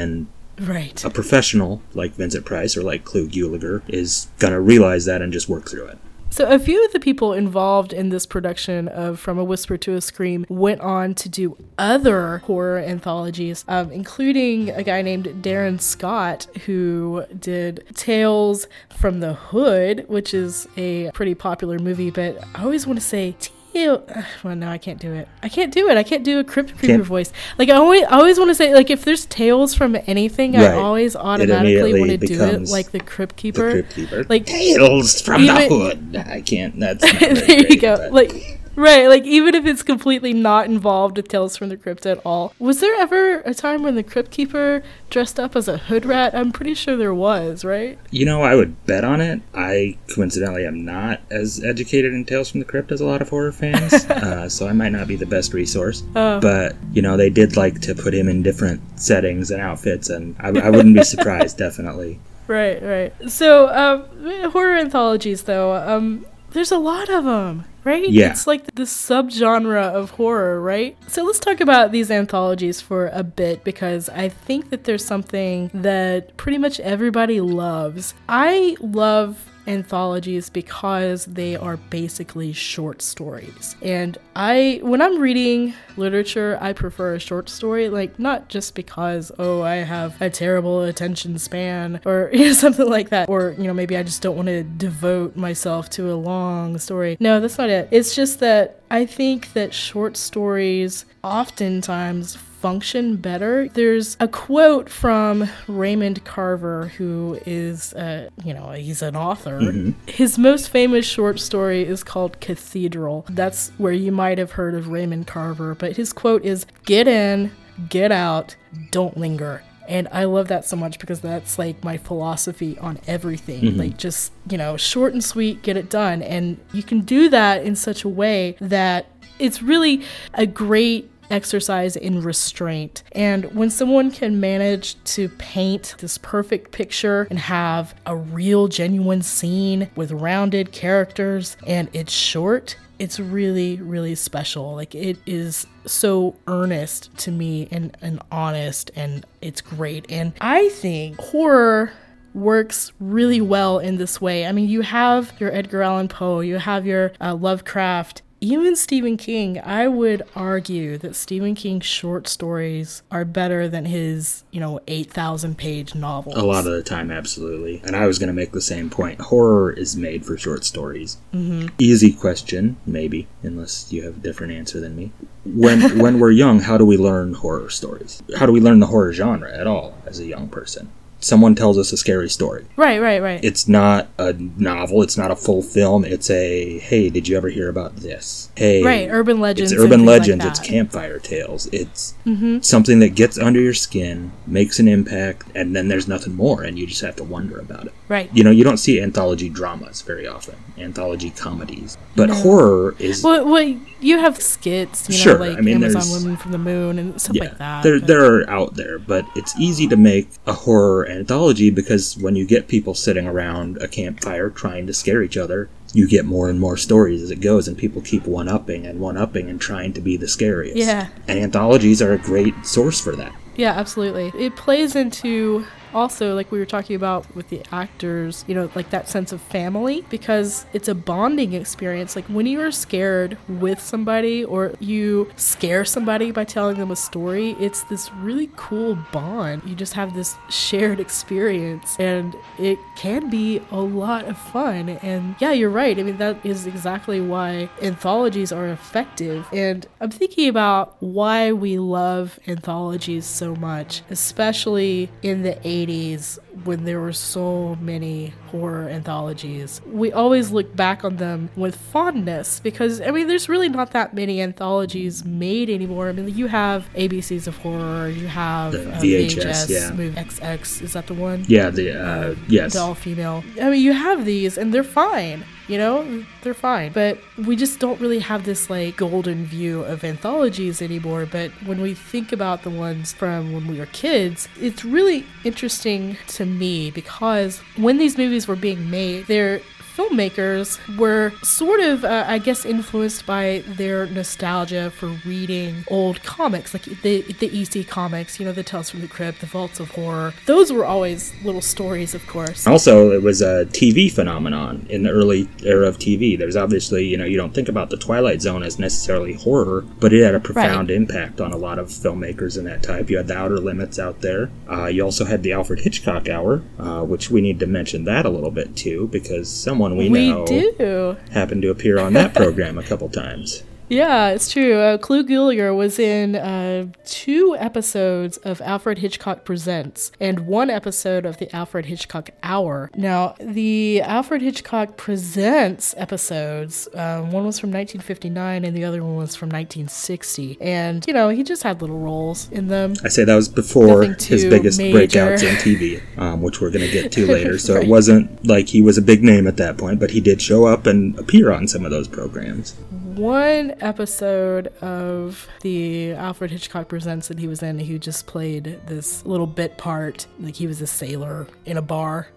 Right. a professional like Vincent Price or like Clu Gulager is gonna realize that and just work through it. So, a few of the people involved in this production of From a Whisper to a Scream went on to do other horror anthologies, um, including a guy named Darin Scott, who did Tales from the Hood, which is a pretty popular movie, but I always want to say Ew. [SIGHS] Well, no, I can't do it. I can't do it. I can't do a Crypt Keeper Can't- voice. Like I always, I always want to say, like if there's tales from anything, I always automatically want to do it like the Crypt The Keeper. Crypt Keeper. Like Tales from the Hood. I can't. That's [LAUGHS] there you great, go. but- Like right, like even if it's completely not involved with Tales from the Crypt at all. Was there ever a time when the Crypt Keeper dressed up as a hood rat? I'm pretty sure there was, right? you know, I would bet on it. I coincidentally am not as educated in Tales from the Crypt as a lot of horror fans, [LAUGHS] uh, so I might not be the best resource. Oh. But you know, they did like to put him in different settings and outfits, and I, I wouldn't be surprised. [LAUGHS] Definitely. Right, right. So, um, horror anthologies, though, um, there's a lot of them, right? Yeah. It's like the subgenre of horror, right? So let's talk about these anthologies for a bit because I think that there's something that pretty much everybody loves. I love anthologies because they are basically short stories. And I when I'm reading literature, I prefer a short story like not just because oh, I have a terrible attention span or you [LAUGHS] know, something like that or you know maybe I just don't want to devote myself to a long story. No, that's not it. It's just that I think that short stories oftentimes function better. There's a quote from Raymond Carver, who is, uh, you know, he's an author. His most famous short story is called Cathedral. That's where you might have heard of Raymond Carver, but his quote is Get in, get out, don't linger. And I love that so much because that's like my philosophy on everything. Like, just, you know, short and sweet, get it done. And you can do that in such a way that it's really a great exercise in restraint. And when someone can manage to paint this perfect picture and have a real, genuine scene with rounded characters and it's short, it's really, really special. Like, it is so earnest to me and, and honest, and it's great. And I think horror works really well in this way. I mean, you have your Edgar Allan Poe, you have your uh, Lovecraft, even Stephen King. I would argue that Stephen King's short stories are better than his, you know, 8,000 page novels. A lot of the time, absolutely. And I was going to make the same point. Horror is made for short stories. Mm-hmm. Easy question, maybe, unless you have a different answer than me. When when we're young, how do we learn horror stories? How do we learn the horror genre at all as a young person? Someone tells us a scary story. Right, right, right. It's not a novel. It's not a full film. It's a hey, did you ever hear about this? Hey, right, urban legends. It's urban things like legends. it's campfire tales. It's mm-hmm. something that gets under your skin, makes an impact, and then there's nothing more, and you just have to wonder about it. Right. You know, you don't see anthology dramas very often, anthology comedies, but horror is Well, well, you have skits, you know, Sure, like I mean, Amazon there's- Women from the Moon and stuff yeah, like that. they're but- they're out there, but it's easy to make a horror anthology because when you get people sitting around a campfire trying to scare each other, you get more and more stories as it goes, and people keep one upping and one upping and trying to be the scariest. Yeah. and anthologies are a great source for that. Yeah, absolutely. It plays into also, like we were talking about with the actors, you know, like that sense of family because it's a bonding experience. Like when you are scared with somebody or you scare somebody by telling them a story, it's this really cool bond. You just have this shared experience and it can be a lot of fun. And yeah, you're right. I mean, that is exactly why anthologies are effective. And I'm thinking about why we love anthologies so much, especially in the 80s 80s when there were so many horror anthologies. We always look back on them with fondness because, I mean, there's really not that many anthologies made anymore. I mean, you have ABCs of Horror, you have The uh, VHS, VHS yeah. movie XX, is that the one? Yeah, the uh, yes. the all female. I mean, you have these and they're fine. You know, they're fine. But we just don't really have this like golden view of anthologies anymore. But when we think about the ones from when we were kids, it's really interesting to me because when these movies were being made, they're filmmakers were sort of, uh, I guess, influenced by their nostalgia for reading old comics, like the the EC comics, you know, the Tales from the Crypt, the Vaults of Horror. Those were always little stories, of course. Also, it was a TV phenomenon in the early era of TV. There's obviously, you know, you don't think about the Twilight Zone as necessarily horror, but it had a profound impact on a lot of filmmakers in that type. You had the Outer Limits out there. Uh, you also had the Alfred Hitchcock Hour, uh, which we need to mention that a little bit too, because someone we, We know do. happened to appear on that program a couple times. Yeah, it's true. Uh, Clu Gulager was in uh, two episodes of Alfred Hitchcock Presents and one episode of the Alfred Hitchcock Hour. Now, the Alfred Hitchcock Presents episodes, uh, one was from 1959 and the other one was from 1960. And, you know, he just had little roles in them. I say that was before his biggest major. breakouts in TV, [LAUGHS] um, which we're going to get to [LAUGHS] later. So Right. it wasn't like he was a big name at that point, but he did show up and appear on some of those programs. One episode of the Alfred Hitchcock Presents that he was in, he just played this little bit part, like he was a sailor in a bar.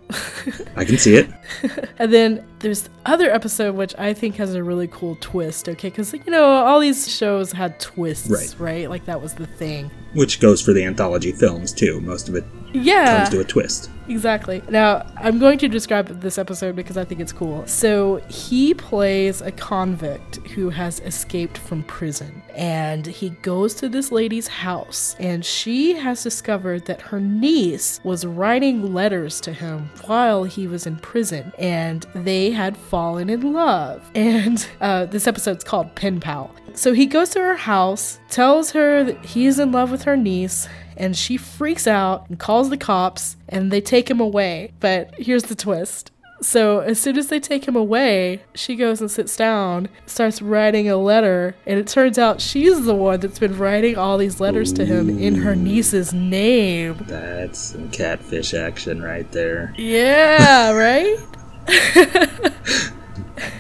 I can see it. [LAUGHS] And then there's the other episode which I think has a really cool twist, okay? Because, you know, all these shows had twists, Right. right? Like that was the thing. Which goes for the anthology films too. Most of it Yeah. comes to a twist. Exactly. Now, I'm going to describe this episode because I think it's cool. So, he plays a convict who has escaped from prison, and he goes to this lady's house, and she has discovered that her niece was writing letters to him while he was in prison, and they had fallen in love. [LAUGHS] And uh, this episode's called Pen Pal. So, he goes to her house, tells her that he's in love with her niece, and she freaks out and calls the cops and they take him away. But here's the twist. So as soon as they take him away, she goes and sits down, starts writing a letter, and it turns out she's the one that's been writing all these letters to him in her niece's name. That's some catfish action right there. Yeah, [LAUGHS] right?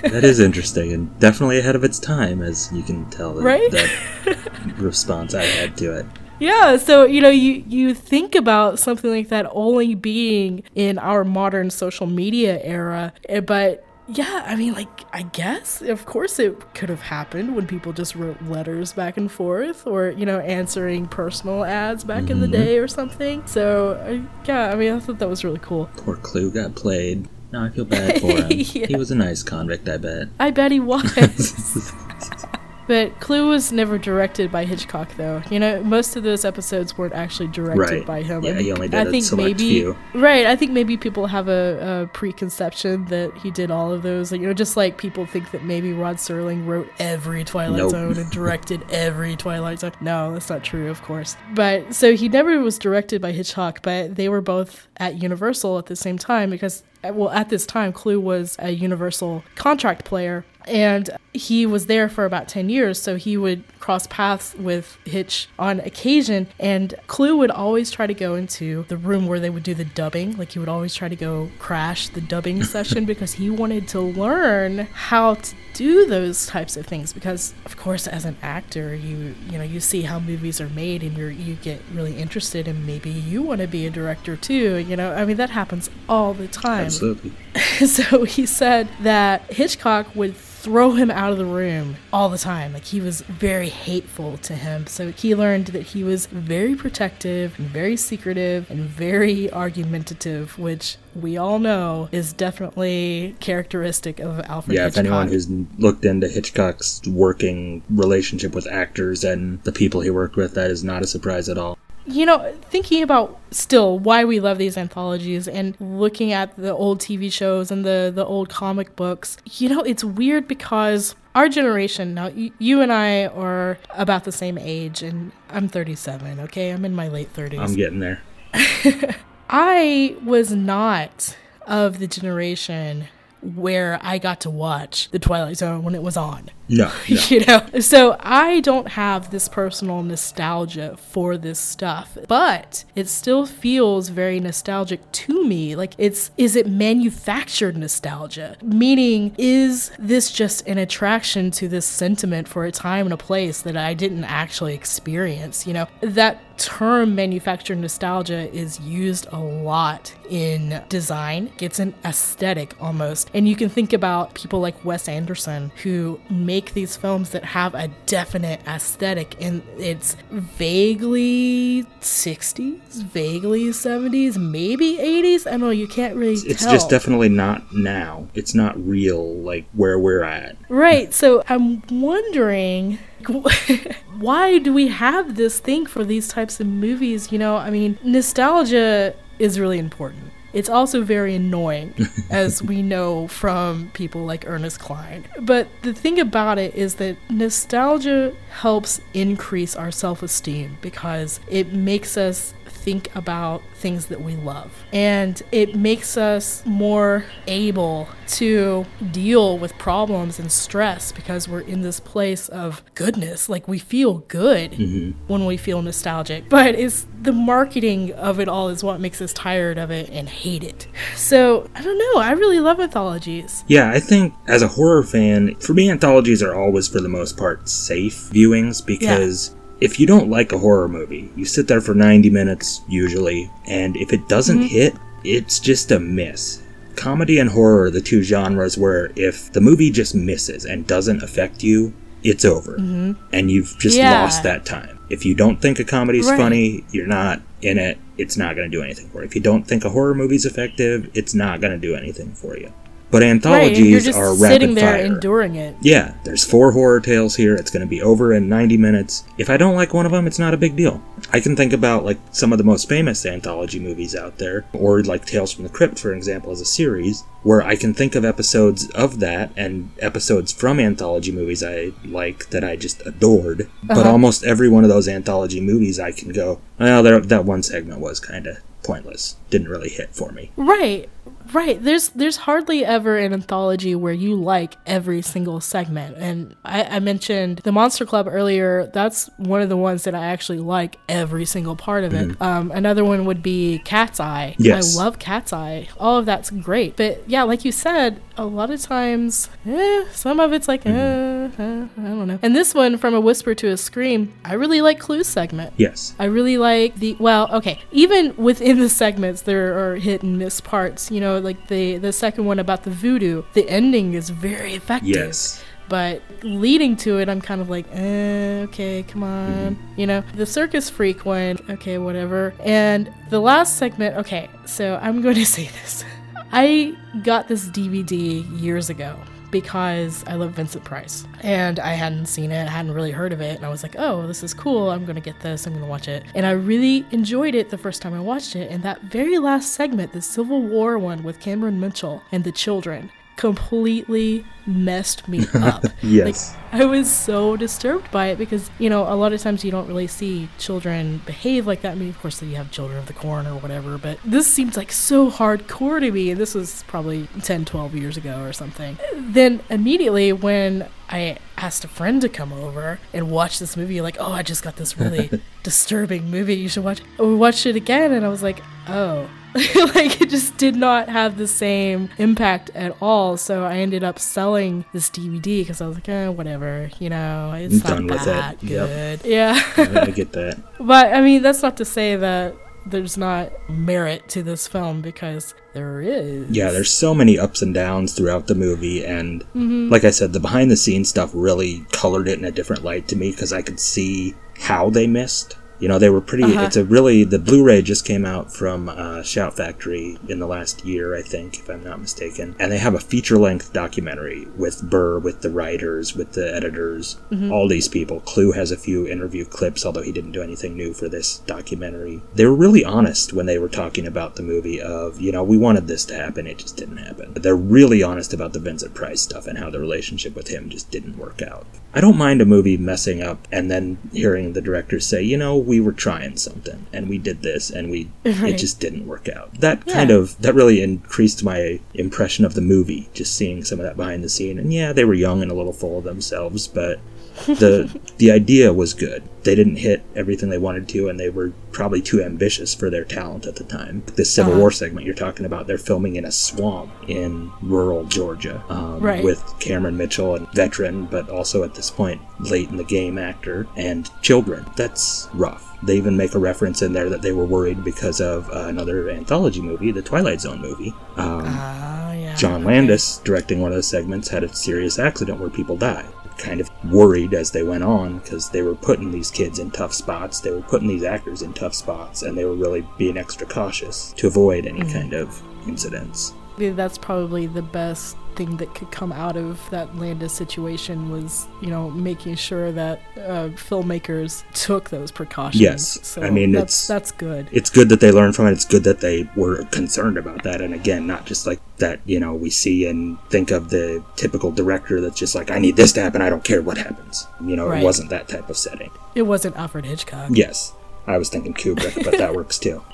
That is interesting and definitely ahead of its time, as you can tell. Right? that response I had to it. Yeah, so you know, you you think about something like that only being in our modern social media era, eh, but yeah, I mean, like, I guess, of course, it could have happened when people just wrote letters back and forth, or you know, answering personal ads back in the day or something. So yeah, I mean, I thought that was really cool. Poor Clu got played. Now I feel [LAUGHS] bad for him. Yeah. He was a nice convict, I bet. I bet he [LAUGHS] was. [LAUGHS] But Clu was never directed by Hitchcock, though. You know, most of those episodes weren't actually directed Right. by him. Yeah, I he only did I a think maybe, few. Right. I think maybe people have a, a preconception that he did all of those. Like, you know, just like people think that maybe Rod Serling wrote every Twilight Nope. Zone and [LAUGHS] directed every Twilight Zone. No, that's not true, of course. But so he never was directed by Hitchcock, but they were both at Universal at the same time because, well, at this time, Clu was a Universal contract player and he was there for about 10 years so he would cross paths with hitch on occasion. And Clu would always try to go into the room where they would do the dubbing. Like he would always try to go crash the dubbing [LAUGHS] session because he wanted to learn how to do those types of things. Because of course as an actor you you know you see how movies are made and you're you get really interested and maybe you want to be a director too you know? I mean that happens all the time. Absolutely. [LAUGHS] so he said that Hitchcock would throw him out of the room all the time. Like he was very hateful to him. So he learned that he was very protective and very secretive and very argumentative, which we all know is definitely characteristic of Alfred Yeah, if anyone who's looked into Hitchcock's working relationship with actors and the people he worked with, that is not a surprise at all. You know, thinking about still why we love these anthologies and looking at the old TV shows and the the old comic books, you know, it's weird because our generation now, y- you and I are about the same age, and I'm 37. Okay, I'm in my late 30s. I'm getting there. [LAUGHS] I was not of the generation where I got to watch The Twilight Zone when it was on. No, [LAUGHS] no. you know so i don't have this personal nostalgia for this stuff but it still feels very nostalgic to me. Like it's is it manufactured nostalgia? Meaning is this just an attraction to this sentiment for a time and a place that i didn't actually experience? You know that term manufactured nostalgia is used a lot in design. It's an aesthetic almost. And you can think about people like wes anderson who make these films that have a definite aesthetic and it's vaguely 60s vaguely 70s maybe 80s i don't know you can't really It's tell just definitely not now. It's not real, like where we're at. Right. So I'm wondering [LAUGHS] why do we have this thing for these types of movies? You know, I mean, nostalgia is really important. It's also very annoying, [LAUGHS] as we know from people like Ernest Cline. But the thing about it is that nostalgia helps increase our self esteem because it makes us think about things that we love. And it makes us more able to deal with problems and stress because we're in this place of goodness. Like we feel good mm-hmm. when we feel nostalgic. But it's the marketing of it all is what makes us tired of it and hate it. So I don't know. I really love anthologies. Yeah, I think as a horror fan, for me, anthologies are always, for the most part, safe viewings because if you don't like a horror movie, you sit there for 90 minutes usually, and if it doesn't mm-hmm. hit, it's just a miss. Comedy and horror are the two genres where if the movie just misses and doesn't affect you, it's over. Mm-hmm. And you've just Yeah. lost that time. If you don't think a comedy's Right. funny, you're not in it, it's not going to do anything for you. If you don't think a horror movie's effective, it's not going to do anything for you. But anthologies just are sitting rapid there fire. enduring it. Yeah, there's four horror tales here. It's going to be over in 90 minutes. If I don't like one of them, it's not a big deal. I can think about like some of the most famous anthology movies out there, or like Tales from the Crypt, for example, as a series, where I can think of episodes of that and episodes from anthology movies I like that I just adored. But uh-huh. almost every one of those anthology movies, I can go, well, that one segment was kind of pointless. Didn't really hit for me. Right. Right. There's there's hardly ever an anthology where you like every single segment. And I, I mentioned the Monster Club earlier. That's one of the ones that I actually like every single part of it. Um, another one would be Cat's Eye. Yes. I love Cat's Eye. All of that's great. But yeah, like you said, a lot of times, eh, some of it's like, eh, eh, I don't know. And this one, From a Whisper to a Scream, I really like Clu's segment. Yes. I really like the well, okay. Even within the segments, there are hit and miss parts. You know, like the the second one about the voodoo. The ending is very effective. Yes. But leading to it, I'm kind of like, eh, okay, come on. You know, the circus freak one, okay, whatever. And the last segment, okay, so I'm going [LAUGHS] to say this. I got this DVD years ago because I love Vincent Price. And I hadn't seen it, hadn't really heard of it. And I was like, oh, this is cool. I'm to get this. I'm to watch it. And I really enjoyed it the first time I watched it. And that very last segment, the Civil War one with Cameron Mitchell and the children, completely messed me [LAUGHS] up. Yes. Like, I was so disturbed by it because, you know, a lot of times you don't really see children behave like that. I mean, of course, you have children of the corn or whatever, but this seems like so hardcore to me. And this was probably 10, 12 years ago or something. Then immediately when I asked a friend to come over and watch this movie, like, oh, I just got this really [LAUGHS] disturbing movie you should watch. And we watched it again, and I was like, oh. [LAUGHS] like it just did not have the same impact at all. So I ended up selling this DVD because I was like, eh, whatever, you know, it's I'm not done with that it. Yep. [LAUGHS] Yeah. I get that. But I mean, that's not to say that there's not merit to this film because there is. Yeah, there's so many ups and downs throughout the movie, and mm-hmm. like I said, the behind the scenes stuff really colored it in a different light to me because I could see how they missed. You know, they were pretty. It's a really the Blu-ray just came out from uh, Shout Factory in the last year, I think, if I'm not mistaken, and they have a feature-length documentary with Burr, with the writers, with the editors, all these people. Clu has a few interview clips, although he didn't do anything new for this documentary. They were really honest when they were talking about the movie. Of you know, we wanted this to happen, it just didn't happen. But they're really honest about the Vincent Price stuff and how the relationship with him just didn't work out. I don't mind a movie messing up and then hearing the director say, you know, we were trying something and we did this and we Right. it just didn't work out. That Yeah. kind of that really increased my impression of the movie, just seeing some of that behind the scene. And yeah, they were young and a little full of themselves, but the the idea was good. They didn't hit everything they wanted to, and they were probably too ambitious for their talent at the time. This Civil Uh-huh. War segment you're talking about, they're filming in a swamp in rural Georgia, um, Right. with Cameron Mitchell, a veteran, but also at this point late in the game actor, and children. That's rough. They even make a reference in there that they were worried because of uh, another anthology movie, the Twilight Zone movie. Um, Ah, yeah. John Landis, directing one of the segments, had a serious accident where people died. Kind of worried as they went on because they were putting these kids in tough spots, they were putting these actors in tough spots, and they were really being extra cautious to avoid any mm-hmm. kind of incidents. That's probably the best thing that could come out of that Landis situation was, you know, making sure that uh, filmmakers took those precautions. Yes. So I mean, that's it's- that's good. It's good that they learned from it. It's good that they were concerned about that. And again, not just like that, you know, we see and think of the typical director that's just like, I need this to happen. I don't care what happens. You know, Right. it wasn't that type of setting. It wasn't Alfred Hitchcock. Yes. I was thinking Kubrick, but that works too. [LAUGHS]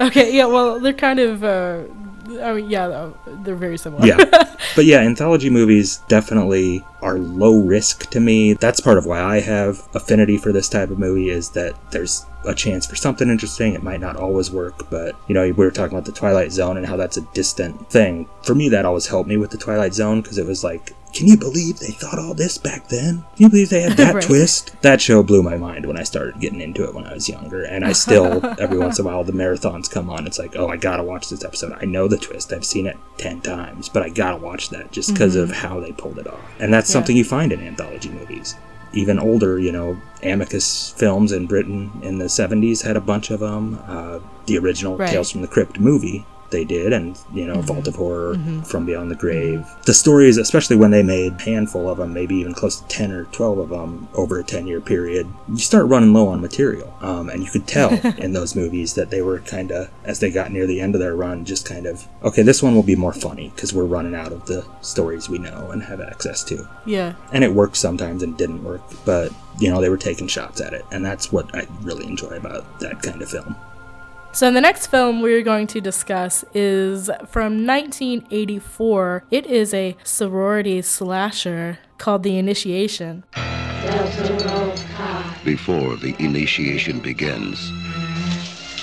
Okay, yeah, well, they're kind of, uh, I mean, yeah, they're very similar. yeah [LAUGHS] but yeah anthology movies definitely are low risk to me that's part of why i have affinity for this type of movie is that there's a chance for something interesting it might not always work but you know we were talking about the twilight zone and how that's a distant thing for me that always helped me with the twilight zone because it was like can you believe they thought all this back then? Can you believe they had [LAUGHS] that Right. twist? That show blew my mind when I started getting into it when I was younger. And I still, [LAUGHS] every once in a while, the marathons come on. It's like, oh, I gotta watch this episode. I know the twist. I've seen it 10 times, but I gotta watch that just because mm-hmm. of how they pulled it off. And that's Yeah. something you find in anthology movies. Even older, you know, Amicus films in Britain in the 70s had a bunch of them. Uh, the original Right. Tales from the Crypt movie they did and you know vault of horror from beyond the grave. The stories especially when they made a handful of them maybe even close to 10 or 12 of them over a 10 year period you start running low on material. Um, and you could tell [LAUGHS] in those movies that they were kind of as they got near the end of their run just kind of okay this one will be more funny because we're running out of the stories we know and have access to. Yeah. and it worked sometimes and didn't work but you know they were taking shots at it and that's what i really enjoy about that kind of film So, the next film we're going to discuss is from 1984. It is a sorority slasher called The Initiation. Before the initiation begins,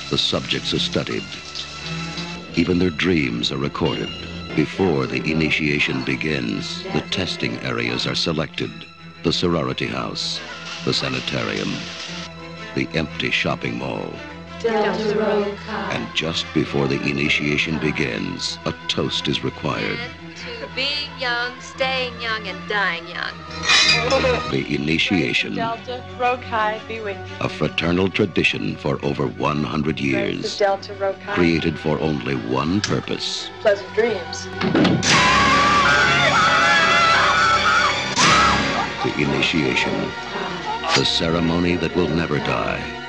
the subjects are studied. Even their dreams are recorded. Before the initiation begins, the testing areas are selected. The sorority house, the sanitarium, the empty shopping mall. And just before the initiation begins, a toast is required. To being young, staying young, and dying young. The initiation, Delta, Rho Chi, be with you. a fraternal tradition for over 100 years, the Delta, Rho Chi. created for only one purpose Pleasant dreams. the initiation. The ceremony that will never die,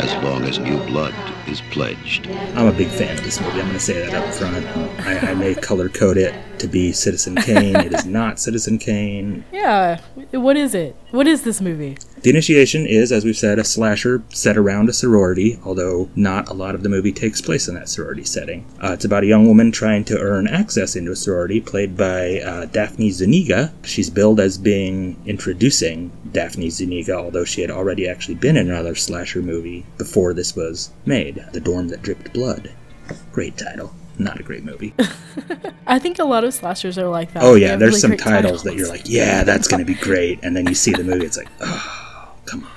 as long as new blood is pledged. I'm a big fan of this movie. I'm going to say that up front. I, I may color code it to be Citizen Kane. it is not Citizen Kane. Yeah. What is it? What is this movie? The Initiation is, as we've said, a slasher set around a sorority, although not a lot of the movie takes place in that sorority setting. Uh, it's about a young woman trying to earn access into a sorority, played by uh, Daphne Zuniga. She's billed as being introducing Daphne Zuniga, although she had already actually been in another slasher movie before this was made The Dorm That Dripped Blood. Great title. Not a great movie. [LAUGHS] I think a lot of slashers are like that. Oh yeah, there's really some great titles that you're like, yeah, that's gonna be great, and then you see the movie, it's like, [LAUGHS] oh, come on.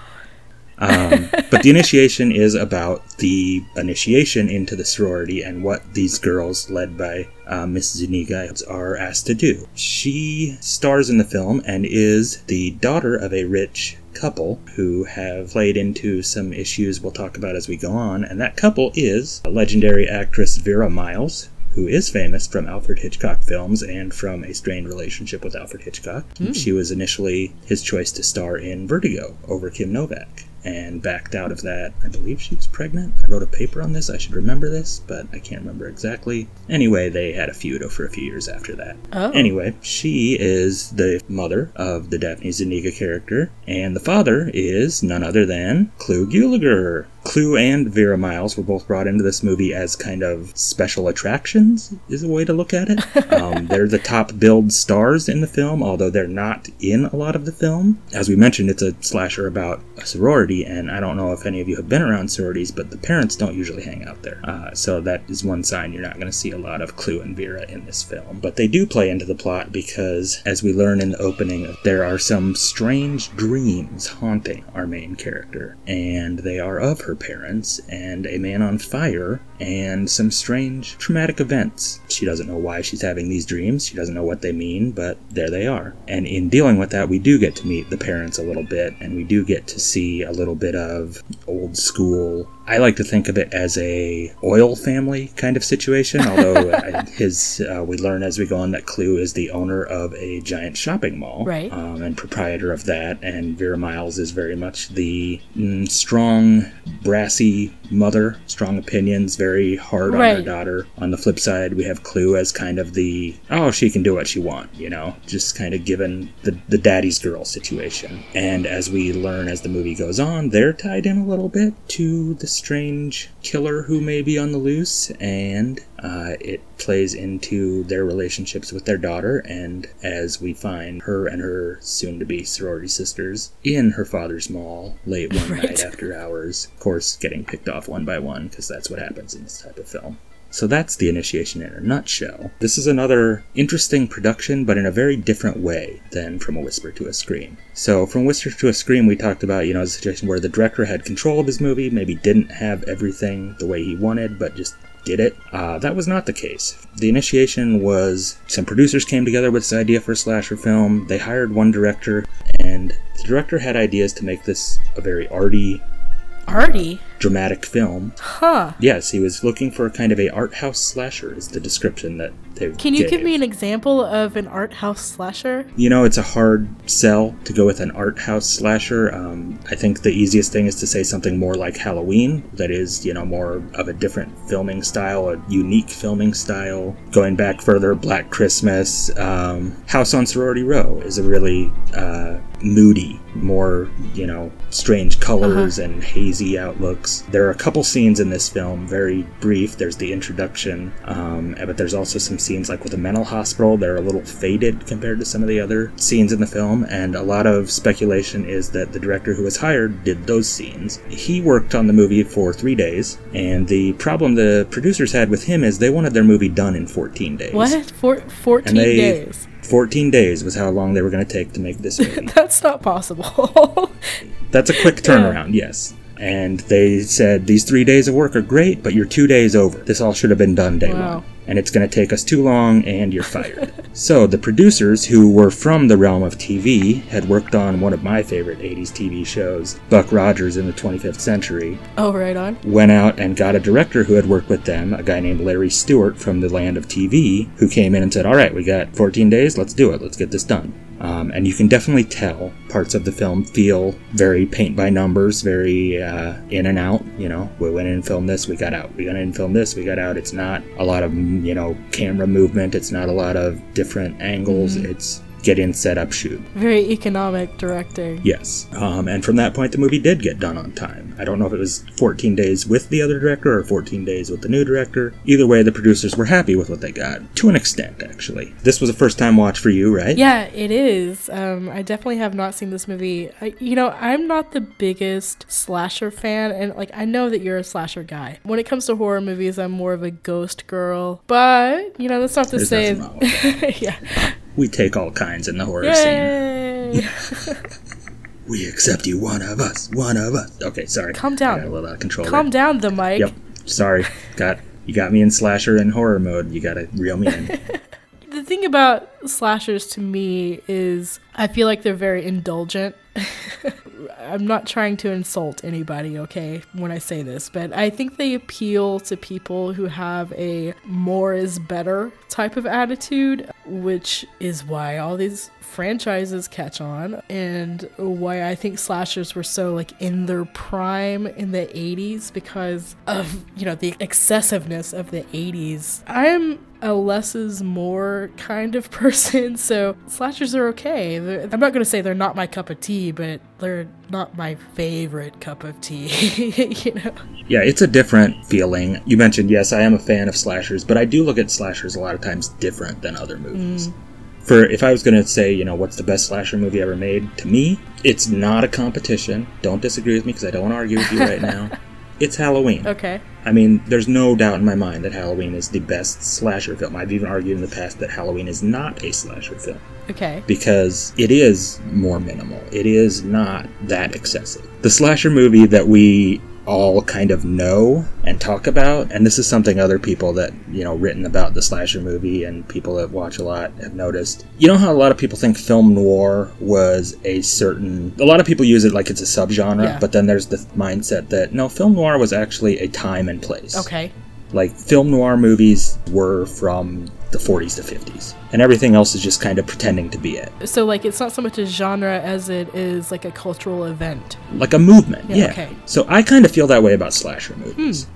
Um, but the initiation is about the initiation into the sorority and what these girls, led by uh, Miss Zuniga, are asked to do. She stars in the film and is the daughter of a rich couple who have played into some issues we'll talk about as we go on, and that couple is legendary actress Vera Miles, who is famous from Alfred Hitchcock films and from a strained relationship with Alfred Hitchcock. Hmm. She was initially his choice to star in Vertigo over Kim Novak and backed out of that. I believe she was pregnant. I wrote a paper on this. I should remember this, but I can't remember exactly. Anyway, they had a feud for a few years after that. Oh. Anyway, she is the mother of the Daphne Zuniga character, and the father is none other than Clu Gulager. Clu and Vera Miles were both brought into this movie as kind of special attractions, is a way to look at it. [LAUGHS] Um, they're the top billed stars in the film, although they're not in a lot of the film. As we mentioned, it's a slasher about a sorority, and I don't know if any of you have been around sororities, but the parents don't usually hang out there. Uh, so that is one sign you're not going to see a lot of Clu and Vera in this film. But they do play into the plot because, as we learn in the opening, there are some strange dreams haunting our main character, and they are of her parents and a man on fire and some strange traumatic events. She doesn't know why she's having these dreams, she doesn't know what they mean, but there they are. And in dealing with that, we do get to meet the parents a little bit, and we do get to see a little bit of old school. I like to think of it as a oil family kind of situation, although [LAUGHS] his uh, we learn as we go on that Clu is the owner of a giant shopping mall, Right. um, and proprietor of that, and Vera Miles is very much the mm, strong, brassy mother, strong opinions, very hard on her daughter. On the flip side, we have Clu as kind of the oh, she can do what she wants, you know, just kind of given the the daddy's girl situation. And as we learn as the movie goes on, they're tied in a little bit to the strange killer who may be on the loose, and uh, it plays into their relationships with their daughter. And as we find her and her soon-to-be sorority sisters in her father's mall late one [LAUGHS] Right. night after hours, of course, getting picked off one by one because that's what happens in this type of film. So that's the initiation in a nutshell. This is another interesting production, but in a very different way than From a Whisper to a Scream. So, From Whisper to a Scream, we talked about, you know, a situation where the director had control of his movie, maybe didn't have everything the way he wanted, but just did it. Uh, that was not the case. The initiation was some producers came together with this idea for a slasher film. They hired one director, and the director had ideas to make this a very arty, Artie? Dramatic film. Huh. Yes, he was looking for a kind of a art house slasher. Is the description that they Can you gave. give me an example of an art house slasher? You know, it's a hard sell to go with an art house slasher. Um, I think the easiest thing is to say something more like Halloween, that is, you know, more of a different filming style, a unique filming style. Going back further, Black Christmas, um, House on Sorority Row is a really uh, moody, more, you know, strange colors and hazy outlooks. There are a couple scenes in this film, very brief. There's the introduction, um, but there's also some scenes like with a mental hospital. They're a little faded compared to some of the other scenes in the film, and a lot of speculation is that the director who was hired did those scenes. He worked on the movie for three days, and the problem the producers had with him is they wanted their movie done in 14 days. What? Four, 14 they, days. 14 days was how long they were going to take to make this [LAUGHS] movie. That's not possible. [LAUGHS] That's a quick turnaround, yes. And they said these three days of work are great, but you're two days over. This all should have been done day Wow. one. And it's going to take us too long, and you're fired. [LAUGHS] so the producers, who were from the realm of TV, had worked on one of my favorite 80s TV shows, Buck Rogers in the 25th Century, oh, right on. went out and got a director who had worked with them, a guy named Larry Stewart from the land of TV, who came in and said, All right, we got 14 days, let's do it, let's get this done. Um, and you can definitely tell parts of the film feel very paint by numbers, very uh, in and out. You know, we went in and filmed this, we got out. We went in and filmed this, we got out. It's not a lot of, you know, camera movement, it's not a lot of different angles. It's get in, set up, shoot. Very economic directing. Yes. Um, and from that point, the movie did get done on time. I don't know if it was 14 days with the other director or 14 days with the new director. Either way, the producers were happy with what they got, to an extent, actually. This was a first time watch for you, right? Yeah, it is. Um, I definitely have not seen this movie. I, you know, I'm not the biggest slasher fan, and like I know that you're a slasher guy. When it comes to horror movies, I'm more of a ghost girl. But you know, that's not to There's say, [LAUGHS] yeah, We take all kinds in the horror scene. [LAUGHS] We accept you, one of us, one of us. Okay, sorry. Calm down. A little out of control. Calm there. down, the mic. Yep. Sorry. Got you got me in slasher and horror mode. You gotta reel me in. [LAUGHS] The thing about slashers to me is I feel like they're very indulgent. [LAUGHS] I'm not trying to insult anybody, okay, when I say this, but I think they appeal to people who have a more is better type of attitude, which is why all these franchises catch on and why I think slashers were so like in their prime in the 80s because of, you know, the excessiveness of the 80s. I'm a less is more kind of [LAUGHS] person, so slashers are okay. They're, I'm not going to say they're not my cup of tea, but they're not my favorite cup of tea, [LAUGHS] you know? Yeah, it's a different feeling. You mentioned, yes, I am a fan of slashers, but I do look at slashers a lot of times different than other movies. Mm. For if I was going to say, you know, what's the best slasher movie ever made, to me, it's not a competition. Don't disagree with me because I don't want to argue with you right now. [LAUGHS] It's Halloween. Okay. I mean, there's no doubt in my mind that Halloween is the best slasher film. I've even argued in the past that Halloween is not a slasher film Okay. because it is more minimal. It is not that excessive. The slasher movie that we all kind of know and talk about, and this is something other people that, you know, written about the slasher movie and people that watch a lot have noticed. You know how a lot of people think film noir was a certain. A lot of people use it like it's a subgenre, Yeah. but then there's the mindset that no, film noir was actually a time and place. Okay. Like film noir movies were from the 40s to 50s, and everything else is just kind of pretending to be it, So, like, it's not so much a genre as it is like a cultural event. like a movement. Yeah, Yeah. okay. Hmm. So I kind of feel that way about slasher movies.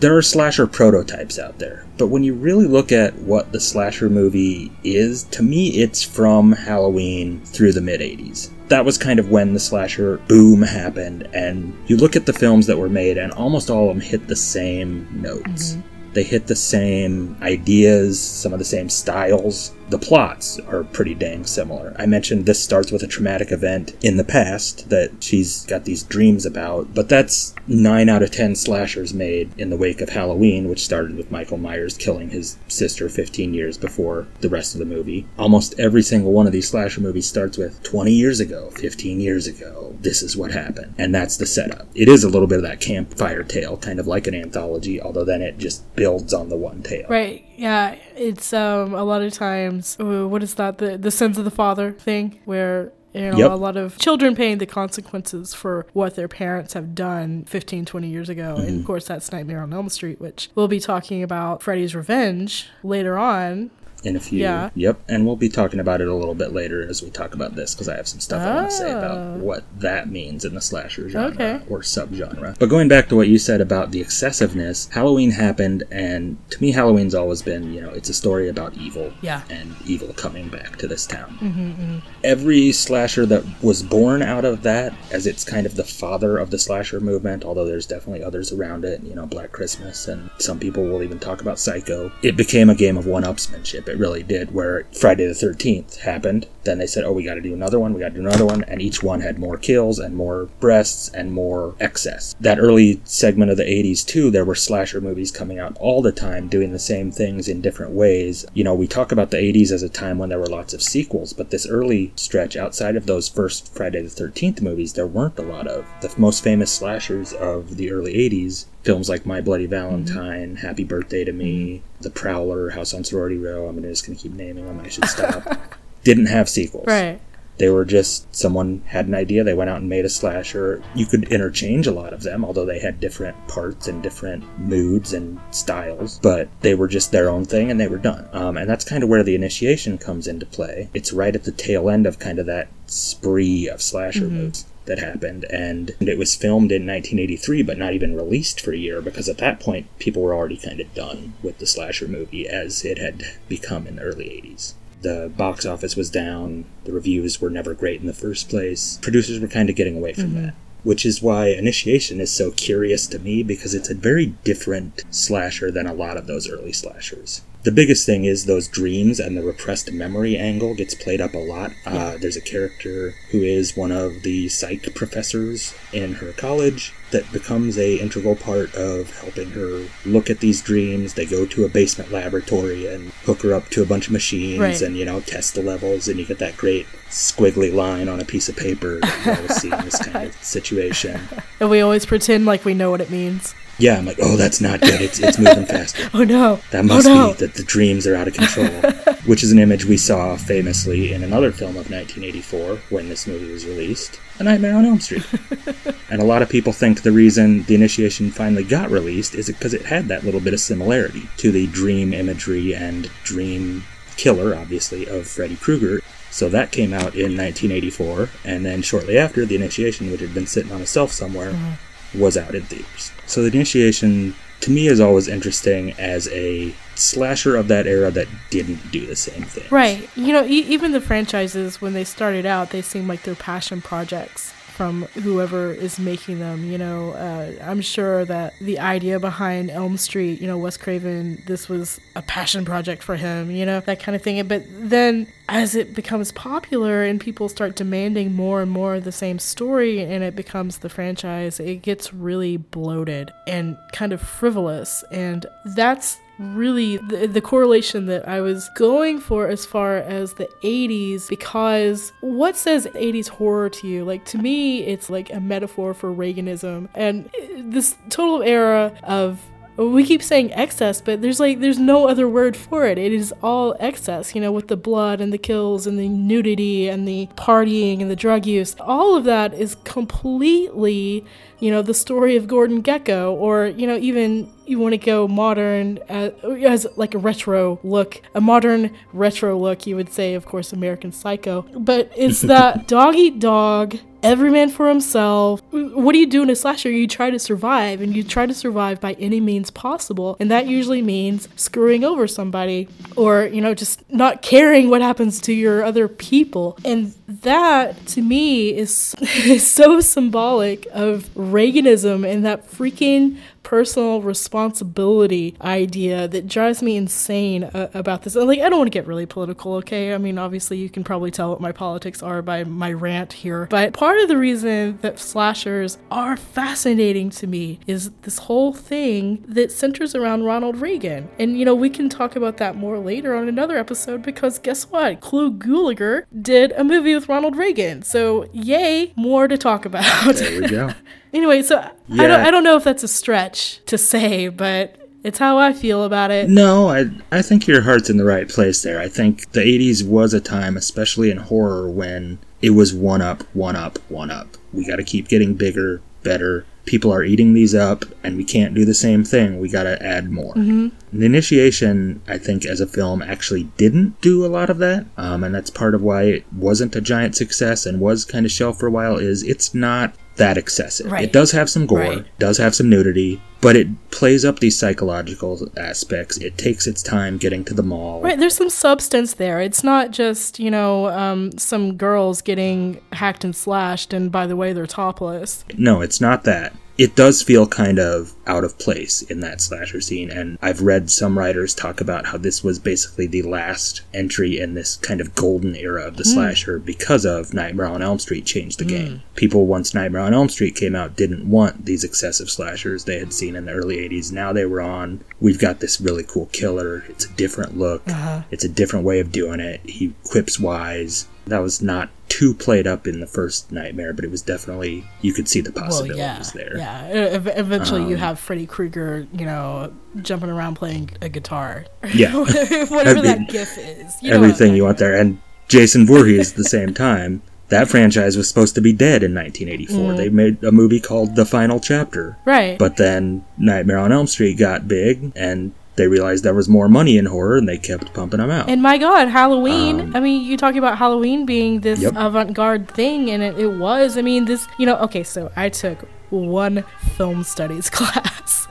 There are slasher prototypes out there, but when you really look at what the slasher movie is, to me, it's from Halloween through the mid 80s. That was kind of when the slasher boom happened, and you look at the films that were made, and almost all of them hit the same notes. Mm-hmm. They hit the same ideas, some of the same styles. The plots are pretty dang similar. I mentioned this starts with a traumatic event in the past that she's got these dreams about, but that's 9 out of 10 slashers made in the wake of Halloween, which started with Michael Myers killing his sister 15 years before the rest of the movie. Almost every single one of these slasher movies starts with 20 years ago, 15 years ago, this is what happened. And that's the setup. It is a little bit of that campfire tale, kind of like an anthology, although then it just builds on the one tale. Right. Yeah. It's um a lot of times. uh, What is that? The the sins of the father thing, where you know Yep. a lot of children paying the consequences for what their parents have done 15, 20 years ago. Mm-hmm. And of course, that's Nightmare on Elm Street, which we'll be talking about Freddy's Revenge later on. In a few. Yeah. Yep, and we'll be talking about it a little bit later as we talk about this because I have some stuff I want to say Oh. about ah. what that means in the slasher genre Okay. or subgenre. But going back to what you said about the excessiveness, Halloween happened, and to me, Halloween's always been, you know, it's a story about evil. Yeah. And evil coming back to this town. Mm-hmm, mm-hmm. Every slasher that was born out of that, as it's kind of the father of the slasher movement, although there's definitely others around it, you know, Black Christmas, and some people will even talk about Psycho. It became a game of one upsmanship. It really did, where Friday the 13th happened. Then they said, oh, we got to do another one, we got to do another one, and each one had more kills and more breasts and more excess. That early segment of the 80s, too, there were slasher movies coming out all the time doing the same things in different ways. You know, we talk about the 80s as a time when there were lots of sequels, but this early stretch outside of those first Friday the 13th movies, there weren't a lot of. The most famous slashers of the early 80s, films like My Bloody Valentine, mm-hmm. Happy Birthday to Me, mm-hmm. The Prowler, House on Sorority Row, I'm just going to keep naming them, I should stop, [LAUGHS] didn't have sequels. Right. They were just someone had an idea, they went out and made a slasher. You could interchange a lot of them, although they had different parts and different moods and styles, but they were just their own thing and they were done. Um, and that's kind of where the initiation comes into play. It's right at the tail end of kind of that spree of slasher movies that happened and it was filmed in 1983 but not even released for a year because at that point people were already kind of done with the slasher movie as it had become in the early 80s the box office was down, the reviews were never great in the first place. Producers were kind of getting away from that. Which is why Initiation is so curious to me because it's a very different slasher than a lot of those early slashers. The biggest thing is those dreams and the repressed memory angle gets played up a lot. Uh, there's a character who is one of the psych professors in her college that becomes a integral part of helping her look at these dreams. They go to a basement laboratory and hook her up to a bunch of machines Right. and you know test the levels, and you get that great squiggly line on a piece of paper that you always see in this kind of [LAUGHS] situation. And we always pretend like we know what it means. Yeah, I'm like, oh, that's not good. It's it's moving [LAUGHS] faster. Oh no. That must oh, no. be that the dreams are out of control. [LAUGHS] Which is an image we saw famously in another film of 1984 when this movie was released, A Nightmare on Elm Street. [LAUGHS] and a lot of people think the reason The Initiation finally got released is because it had that little bit of similarity to the dream imagery and dream killer, obviously, of Freddy Krueger. So that came out in 1984, and then shortly after, The Initiation, which had been sitting on a shelf somewhere, mm-hmm. Was out in theaters. So The Initiation, to me, is always interesting as a slasher of that era that didn't do the same thing. Right. You know, e- even the franchises, when they started out, they seem like they're passion projects from whoever is making them. You know, uh, I'm sure that the idea behind Elm Street, you know, Wes Craven, this was a passion project for him, you know, that kind of thing. But then as it becomes popular and people start demanding more and more of the same story and it becomes the franchise, it gets really bloated and kind of frivolous. And that's really the, the correlation that I was going for as far as the 80s because what says 80s horror to you? Like to me, it's like a metaphor for Reaganism and this total era of we keep saying excess, but there's like there's no other word for it. It is all excess, you know, with the blood and the kills and the nudity and the partying and the drug use. All of that is completely, you know, the story of Gordon Gekko, or you know, even you want to go modern as, as like a retro look, a modern retro look. You would say, of course, American Psycho, but it's [LAUGHS] that dog eat dog. Every man for himself. What do you do in a slasher? You try to survive, and you try to survive by any means possible. And that usually means screwing over somebody or, you know, just not caring what happens to your other people. And that, to me, is, is [LAUGHS] so symbolic of Reaganism and that freaking personal responsibility idea that drives me insane uh, about this. And like, I don't want to get really political, okay? I mean, obviously, you can probably tell what my politics are by my rant here. But part of the reason that slashers are fascinating to me is this whole thing that centers around Ronald Reagan. And, you know, we can talk about that more later on another episode because guess what? Clu Gulager did a movie with Ronald Reagan. So, yay, more to talk about. There we go. [LAUGHS] Anyway, so I don't I don't know if that's a stretch to say, but it's how I feel about it. No, I I think your heart's in the right place there. I think the 80s was a time, especially in horror, when it was one up, one up, one up. We got to keep getting bigger, better. People are eating these up, and we can't do the same thing. We got to add more. Mhm. The Initiation, I think, as a film, actually didn't do a lot of that, um, and that's part of why it wasn't a giant success and was kind of shelved for a while. Is it's not that excessive. Right. It does have some gore, Right. does have some nudity, but it plays up these psychological aspects. It takes its time getting to the mall. Right, there's some substance there. It's not just, you know, um, some girls getting hacked and slashed, and by the way, they're topless. No, it's not that. It does feel kind of out of place in that slasher scene, and I've read some writers talk about how this was basically the last entry in this kind of golden era of the Hmm. slasher because of Nightmare on Elm Street changed the Hmm. game. People, once Nightmare on Elm Street came out, didn't want these excessive slashers they had seen in the early 80s. Now they were on, we've got this really cool killer. It's a different look, Uh-huh. it's a different way of doing it. He quips wise. That was not too played up in the first Nightmare, but it was definitely, you could see the Well, possibilities yeah, there. yeah. E- ev- eventually, you Um, have Freddy Krueger, you know, jumping around playing a guitar. Yeah. [LAUGHS] whatever that gif is. You know everything you want there. And Jason Voorhees, at the same time, that franchise was supposed to be dead in 1984. Mhm. They made a movie called The Final Chapter. Right. But then Nightmare on Elm Street got big, and they realized there was more money in horror, and they kept pumping them out. And my God, Halloween. Um, I mean, you talk about Halloween being this Yep. avant garde thing, and it, it was. I mean, this, you know, okay, so I took one film studies [LAUGHS] class.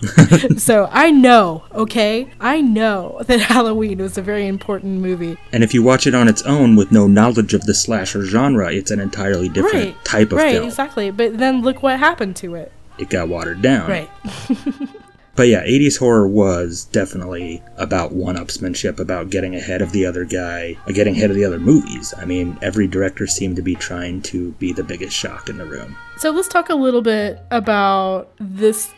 [LAUGHS] so I know, okay? I know that [LAUGHS] Halloween was a very important movie. And if you watch it on its own with no knowledge of the slasher genre, it's an entirely different right. type of right, film. Right, exactly. But then look what happened to it. It got watered down. Right. But yeah, 80s horror was definitely about one upsmanship, about getting ahead of the other guy, uh, getting ahead of the other movies. I mean, every director seemed to be trying to be the biggest shock in the room. So let's talk a little bit about this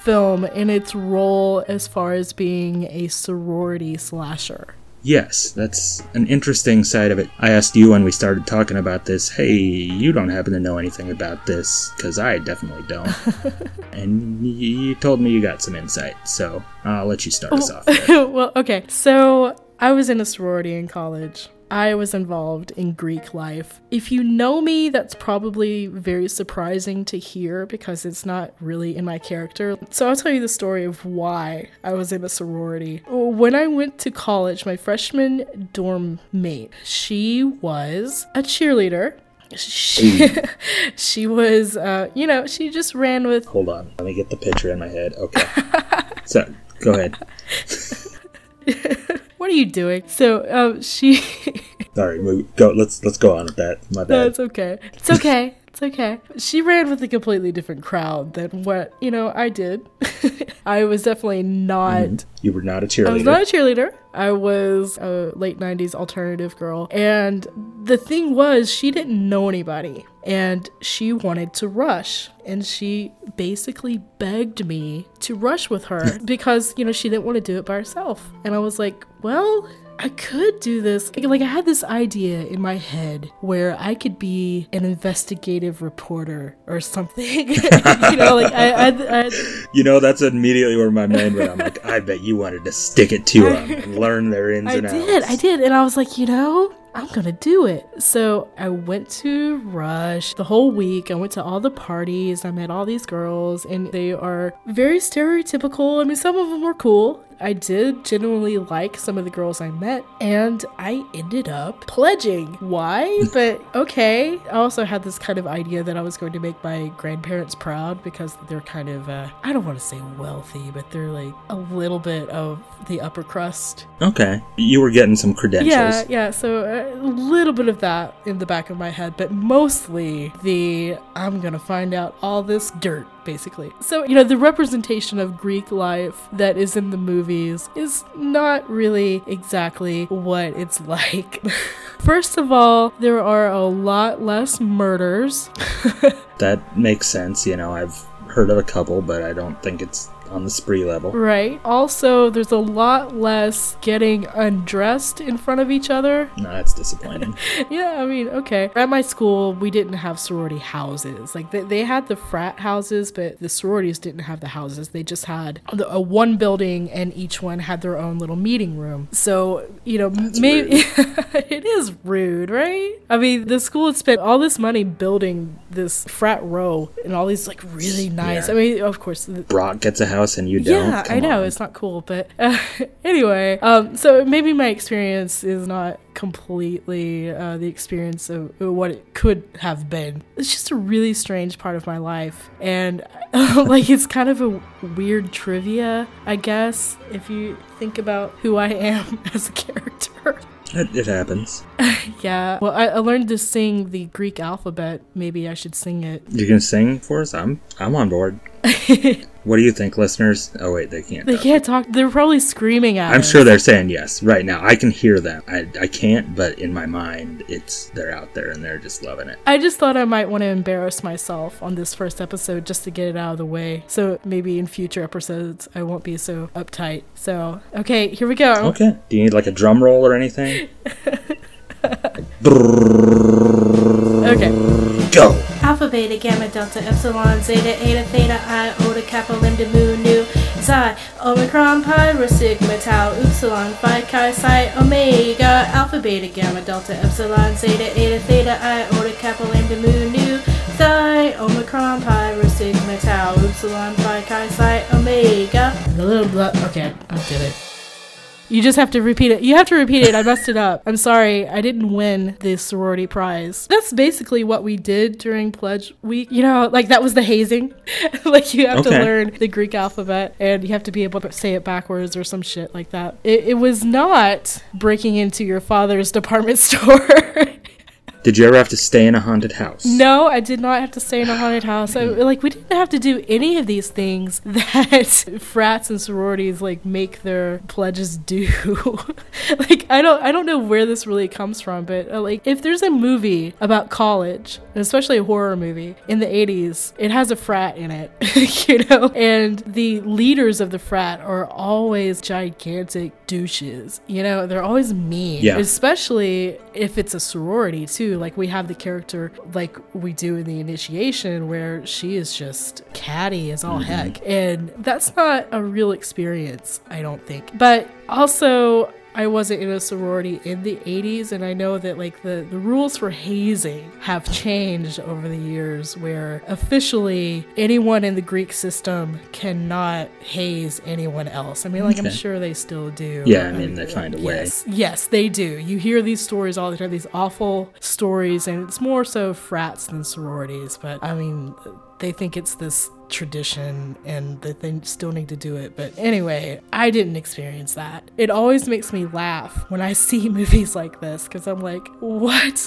film and its role as far as being a sorority slasher. Yes, that's an interesting side of it. I asked you when we started talking about this, hey, you don't happen to know anything about this, because I definitely don't. [LAUGHS] and you told me you got some insight, so I'll let you start us oh, off. [LAUGHS] well, okay. So I was in a sorority in college. I was involved in Greek life. If you know me, that's probably very surprising to hear because it's not really in my character. So I'll tell you the story of why I was in a sorority. When I went to college, my freshman dorm mate, she was a cheerleader. She, [LAUGHS] she was, uh, you know, she just ran with Hold on, let me get the picture in my head. Okay. [LAUGHS] so, go ahead. [LAUGHS] [LAUGHS] what are you doing? So, um, she. [LAUGHS] Sorry, we go. Let's let's go on with that. My no, bad. it's okay. It's okay. It's okay. She ran with a completely different crowd than what, you know, I did. [LAUGHS] I was definitely not. You were not a I was cheerleader. not a cheerleader. I was a late 90s alternative girl. And the thing was, she didn't know anybody. And she wanted to rush. And she basically begged me to rush with her [LAUGHS] because, you know, she didn't want to do it by herself. And I was like, well, I could do this. Like, like, I had this idea in my head where I could be an investigative reporter or something. [LAUGHS] you know, like I, I, I, you know, that's immediately where my mind went. I'm like, I bet you wanted to stick it to [LAUGHS] and learn their ins I and did. I did, and I was like, you know, I'm gonna do it. So I went to Rush the whole week. I went to all the parties. I met all these girls, and they are very stereotypical. I mean, some of them were cool. I did genuinely like some of the girls I met, and I ended up pledging. Why? [LAUGHS] But okay. I also had this kind of idea that I was going to make my grandparents proud because they're kind of, uh, I don't want to say wealthy, but they're like a little bit of the upper crust. Okay, you were getting some credentials. Yeah, yeah. So uh, a little bit of that in the back of my head, but mostly the I'm gonna find out all this dirt, basically. So, you know, the representation of Greek life that is in the movies is not really exactly what it's like. [LAUGHS] First of all, there are a lot less murders. [LAUGHS] That makes sense. You know, I've heard of a couple, but I don't think it's on the spree level. Right. Also, there's a lot less getting undressed in front of each other. [LAUGHS] No, that's disappointing. [LAUGHS] yeah, I mean, okay. At my school, we didn't have sorority houses. Like, they, they had the frat houses, but the sororities didn't have the houses. They just had the, a one building, and each one had their own little meeting room. So, you know, maybe [LAUGHS] it is rude, right? I mean, the school had spent all this money building this frat row and all these, like, really nice. Yeah. I mean, of course, the, Brock gets a house and you don't. yeah, I know on. it's not cool, but uh, [LAUGHS] anyway, um, so maybe my experience is not completely uh, the experience of what it could have been. It's just a really strange part of my life, and [LAUGHS] like it's kind of a weird trivia, I guess, if you think about who I am [LAUGHS] as a character. It, it happens. yeah, well, I, I learned to sing the Greek alphabet. Maybe I should sing it. You can sing for us. I'm I'm on board. What do you think, listeners? Oh wait, they can't. They talk. can't talk. They're probably screaming at me. I'm us. sure they're saying yes right now. I can hear them. I, I can't, but in my mind, it's they're out there and they're just loving it. I just thought I might want to embarrass myself on this first episode just to get it out of the way. So maybe in future episodes I won't be so uptight. So, okay, here we go. Okay. Do you need like a drum roll or anything? [LAUGHS] Okay. Go. Alpha, beta, gamma, delta, epsilon, zeta, eta, theta, i iota, kappa, lambda, mu, nu, xi, omicron, pi, rho, sigma, tau, upsilon, phi, chi, psi, omega, alpha, beta, gamma, delta, epsilon, zeta, eta, theta, i iota, kappa, lambda, mu, nu, xi, omicron, pi, rho, sigma, tau, upsilon, phi, chi, psi, omega. Okay, I did it. You just have to repeat it. You have to repeat it. I messed it up. I'm sorry. I didn't win the sorority prize. That's basically what we did during pledge week. You know, like that was the hazing. [LAUGHS] like you have to learn the Greek alphabet and you have to be able to say it backwards or some shit like that. It, it was not breaking into your father's department [LAUGHS] store. Did you ever have to stay in a haunted house? No, I did not have to stay in a haunted house. I, like we didn't have to do any of these things [LAUGHS] that frats and sororities like make their pledges [LAUGHS] do. like I don't I don't know where this really comes from, but uh, like if there's a movie about college, especially a horror movie in the 80s, it has a frat in it, [LAUGHS] you know, and the leaders of the frat are always gigantic douches. You know, they're always mean. Yeah. Especially if it's a sorority too. Like we have the character like we do in the initiation where she is just catty as all mm-hmm. heck. And that's not a real experience, I don't think. But also I wasn't in a sorority in the 80s, and I know that like the, the rules for hazing have changed over the years, where officially anyone in the Greek system cannot haze anyone else. I mean, like I'm sure they still do. Yeah, I mean, they find a way. Yes, yes, they do. You hear these stories all the time, these awful stories, and it's more so frats than sororities. But I mean, they think it's this tradition and that they still need to do it. But anyway, I didn't experience that. It always makes me laugh when I see [LAUGHS] movies like this because I'm like, what? [LAUGHS]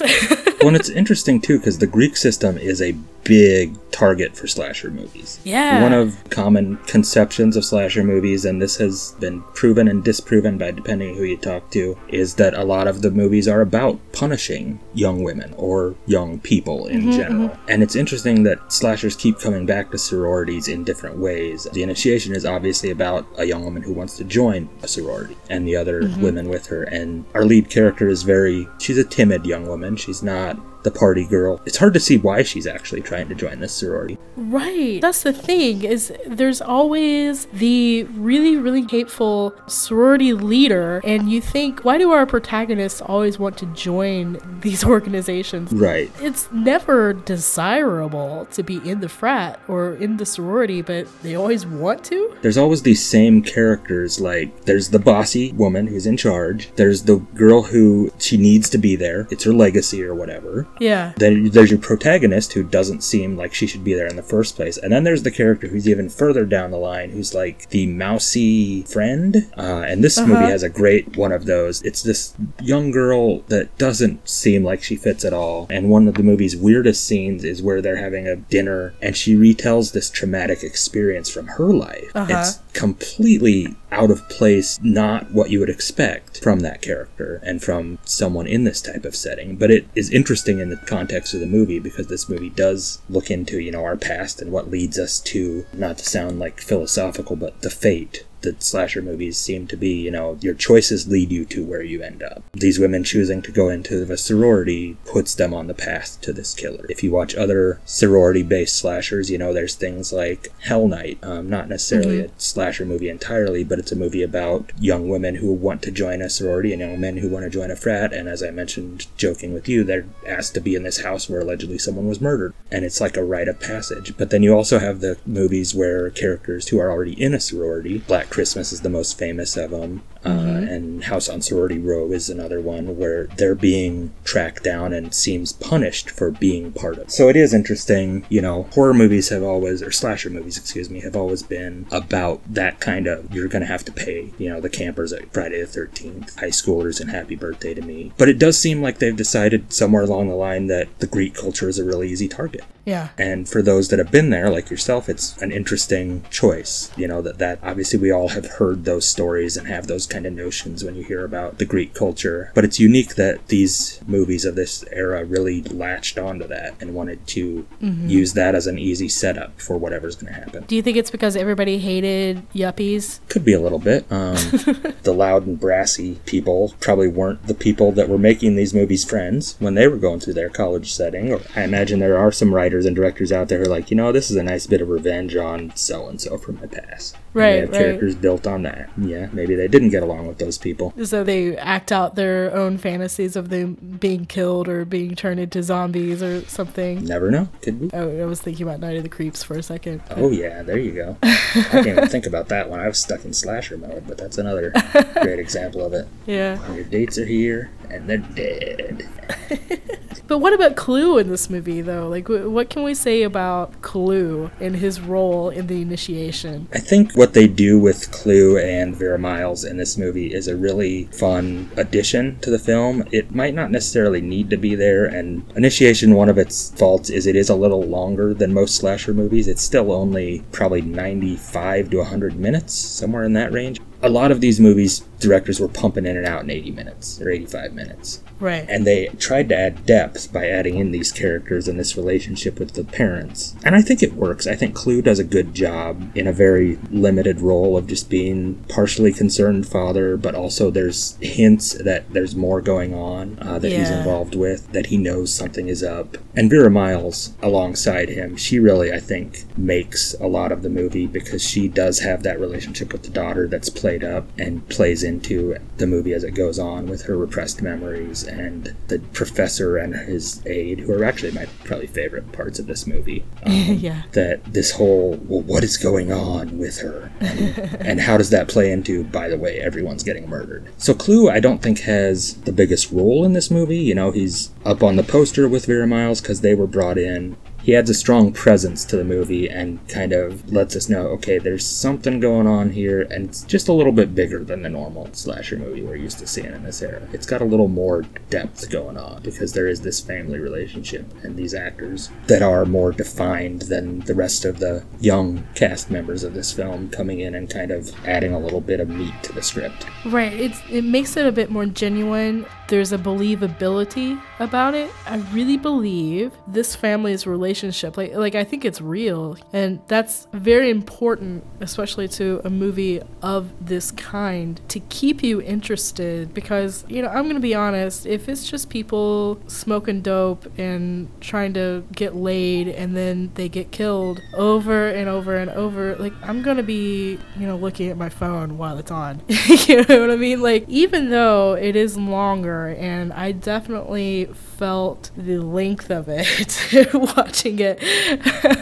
well, and it's interesting too because the Greek system is a big target for slasher movies. Yeah. One of common conceptions of slasher movies, and this has been proven and disproven by depending who you talk to, is that a lot of the movies are about punishing young women or young people in Mhm, general. And it's interesting that slashers keep coming back to sororities in different ways. The initiation is obviously about a young woman who wants to join a sorority and the other Mhm. women with her. And our lead character is very, she's a timid young woman. She's not the party girl. It's hard to see why she's actually trying to join this sorority. Right. That's the thing is there's always the really really hateful sorority leader and you think why do our protagonists always want to join [LAUGHS] these organizations? Right. It's never desirable to be in the frat or in the sorority, but they always want to? There's always these same characters like there's the bossy woman who's in charge. There's the girl who she needs to be there. It's her legacy or whatever. Yeah. Then there's your protagonist who doesn't seem like she should be there in the first place. And then there's the character who's even further down the line who's like the mousy friend. Uh, and this Uh-huh. movie has a great one of those. It's this young girl that doesn't seem like she fits at all. And one of the movie's weirdest scenes is where they're having a dinner and she retells this traumatic experience from her life. Uh-huh. It's completely out of place, not what you would expect from that character and from someone in this type of setting. But it is interesting in the context of the movie because this movie does look into, you know, our past and what leads us to, not to sound like philosophical, but the fate that slasher movies seem to be, you know, your choices lead you to where you end up. These women choosing to go into the sorority puts them on the path to this killer. If you watch other sorority based slashers, you know, there's things like Hell Night, um, not necessarily Mhm. a slasher movie entirely, but it's a movie about young women who want to join a sorority and young men who want to join a frat. And as I mentioned, joking with you, they're asked to be in this house where allegedly someone was murdered. And it's like a rite of passage. But then you also have the movies where characters who are already in a sorority, Black Christmas is the most famous of them, uh, Mhm. and House on Sorority Row is another one where they're being tracked down and seems punished for being part of. it. So it is interesting, you know, horror movies have always, or slasher movies, excuse me, have always been about that kind of, you're going to have to pay, you know, the campers at Friday the 13th, high schoolers and Happy Birthday to Me. But it does seem like they've decided somewhere along the line that the Greek culture is a really easy target. Yeah. And for those that have been there, like yourself, it's an interesting choice. You know, that, that obviously we all have heard those stories and have those kind of notions when you hear about the Greek culture. But it's unique that these movies of this era really latched onto that and wanted to Mhm. use that as an easy setup for whatever's going to happen. Do you think it's because everybody hated yuppies? Could be a little bit. Um, [LAUGHS] the loud and brassy people probably weren't the people that were making these movies friends when they were going through their college setting. Or I imagine there are some writers and directors out there who are like, you know, this is a nice bit of revenge on so and so from my past. And Right, They have right. characters built on that. Yeah, maybe they didn't get along with those people. So they act out their own fantasies of them being killed or being turned into zombies or something. Never know. Could be. Oh, I was thinking about Night of the Creeps for a second. Oh yeah, there you go. I can't even think about that one. I was stuck in slasher mode, but that's another [LAUGHS] great example of it. Yeah. Your dates are here and they're dead. [LAUGHS] But what about Clu in this movie, though? Like, wh- what can we say about Clu and his role in the initiation? I think what they do with Clu and Vera Miles in this movie is a really fun addition to the film. It might not necessarily need to be there, and Initiation, one of its faults is it is a little longer than most slasher movies. It's still only probably 95 to 100 minutes, somewhere in that range. A lot of these movies, directors were pumping in and out in 80 minutes or 85 minutes. Right. And they tried to add depth by adding in these characters and this relationship with the parents. And I think it works. I think Clu does a good job in a very limited role of just being partially concerned father, but also there's hints that there's more going on uh, that he's involved with, that he knows something is up. And Vera Miles, alongside him, she really, I think, makes a lot of the movie because she does have that relationship with the daughter that's played up and plays into the movie as it goes on with her repressed memories and the professor and his aide, who are actually my probably favorite parts of this movie. [LAUGHS] Um, yeah. that this whole, well, what is going on with her? And, [LAUGHS] and how does that play into, by the way, everyone's getting murdered? So Clu, I don't think, has the biggest role in this movie. You know, he's up on the poster with Vera Miles because they were brought in. He adds a strong presence to the movie and kind of lets us know, okay, there's something going on here, and it's just a little bit bigger than the normal slasher movie we're used to seeing in this era. It's got a little more depth going on because there is this family relationship and these actors that are more defined than the rest of the young cast members of this film coming in and kind of adding a little bit of meat to the script. Right. It's it makes it a bit more genuine. There's a believability about it. I really believe this family's relationship. Like like I think it's real. And that's very important, especially to a movie of this kind, to keep you interested because, you know, I'm gonna be honest, if it's just people smoking dope and trying to get laid and then they get killed over and over and over, like I'm gonna be, you know, looking at my phone while it's on. [LAUGHS] you know what I mean? Like even though it is longer and I definitely felt the length of it [LAUGHS] watching it.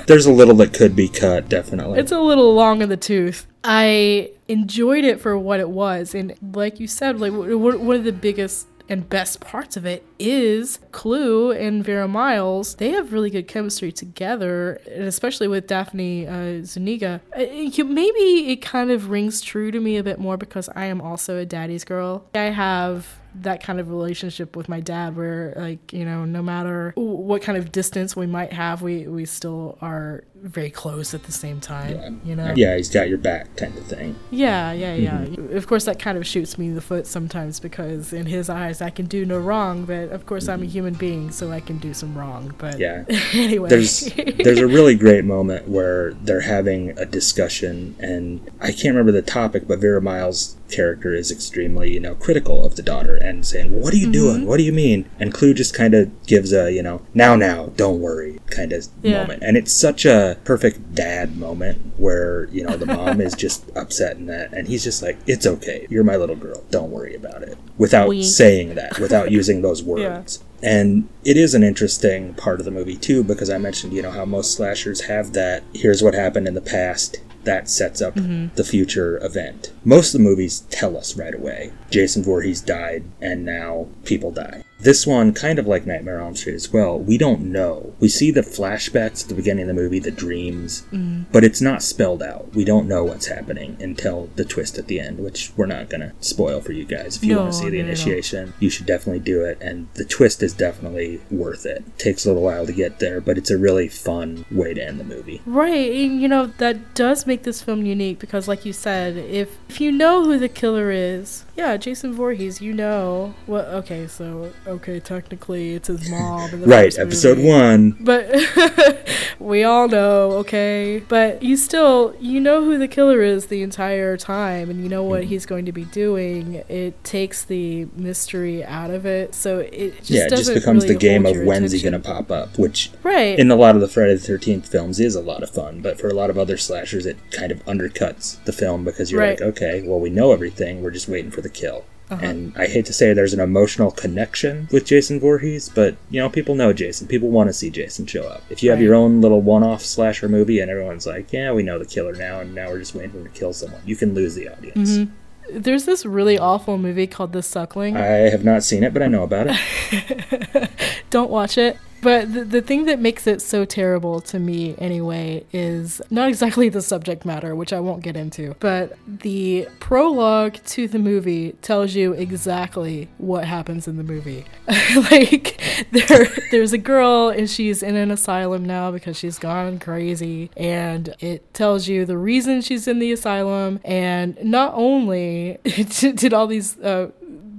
There's a little that could be cut, definitely. It's a little long in the tooth. I enjoyed it for what it was, and like you said, like one of the biggest and best parts of it is Clu and Vera Miles. They have really good chemistry together, and especially with Daphne uh, Zuniga. Uh, maybe it kind of rings true to me a bit more because I am also a daddy's girl. I have that kind of relationship with my dad where like you know no matter what kind of distance we might have we we still are very close at the same time you know yeah, he's got your back kind of thing. yeah, yeah, yeah. Mm-hmm. Of course, that kind of shoots me in the foot sometimes because in his eyes, I can do no wrong. But of course, I'm a human being, so I can do some wrong. But Yeah. [LAUGHS] anyway, There's there's a [LAUGHS] really great moment where they're having a discussion and I can't remember the topic, but Vera Miles' character is extremely, you know, critical of the daughter and saying, well, What are you doing? What do you mean? And Clu just kind of gives a, you know, now now, don't worry kind of Yeah. moment. And it's such a perfect dad moment where, you know, the mom is [LAUGHS] just upset in that and he's just like, It's okay. You're my little girl. Don't worry about it. Without saying that, without [LAUGHS] using those Yeah. words. And it is an interesting part of the movie too, because I mentioned, you know, how most slashers have that here's what happened in the past that sets up mm-hmm. the future event. Most of the movies tell us right away. Jason Voorhees died and now people die. This one, kind of like Nightmare on Elm Street as well, we don't know. We see the flashbacks at the beginning of the movie, the dreams, mm-hmm. but it's not spelled out. We don't know what's happening until the twist at the end, which we're not going to spoil for you guys. If you No, want to see the no, no, no. initiation, you should definitely do it. And the twist is definitely worth it. Takes a little while to get there, but it's a really fun way to end the movie. right, and you know that does make this film unique because, like you said, if if you know who the killer is, yeah, Jason Voorhees, you know. Well, okay, so okay, technically it's his mom. In the Right, episode one. But [LAUGHS] we all know, okay? But you still, you know who the killer is the entire time and you know what mm-hmm. he's going to be doing. It takes the mystery out of it. So it just yeah, it just becomes really the game of when's he going to pop up, which Right. in a lot of the Friday the 13th films is a lot of fun, but for a lot of other slashers, it kind of undercuts the film because you're Right. like, okay, well, we know everything, we're just waiting for the kill. Uh-huh. And I hate to say there's an emotional connection with Jason Voorhees, but you know, people know Jason. People want to see Jason show up. If you have Right. your own little one off slasher movie and everyone's like, yeah, we know the killer now, and now we're just waiting for him to kill someone, you can lose the audience. Mm-hmm. There's this really awful movie called The Suckling. I have not seen it, but I know about it. [LAUGHS] Don't watch it. But the, the thing that makes it so terrible to me, anyway, is not exactly the subject matter, which I won't get into, but the prologue to the movie tells you exactly what happens in the movie. [LAUGHS] like, there, there's a girl, and she's in an asylum now because she's gone crazy, and it tells you the reason she's in the asylum, and not only [LAUGHS] did all these uh,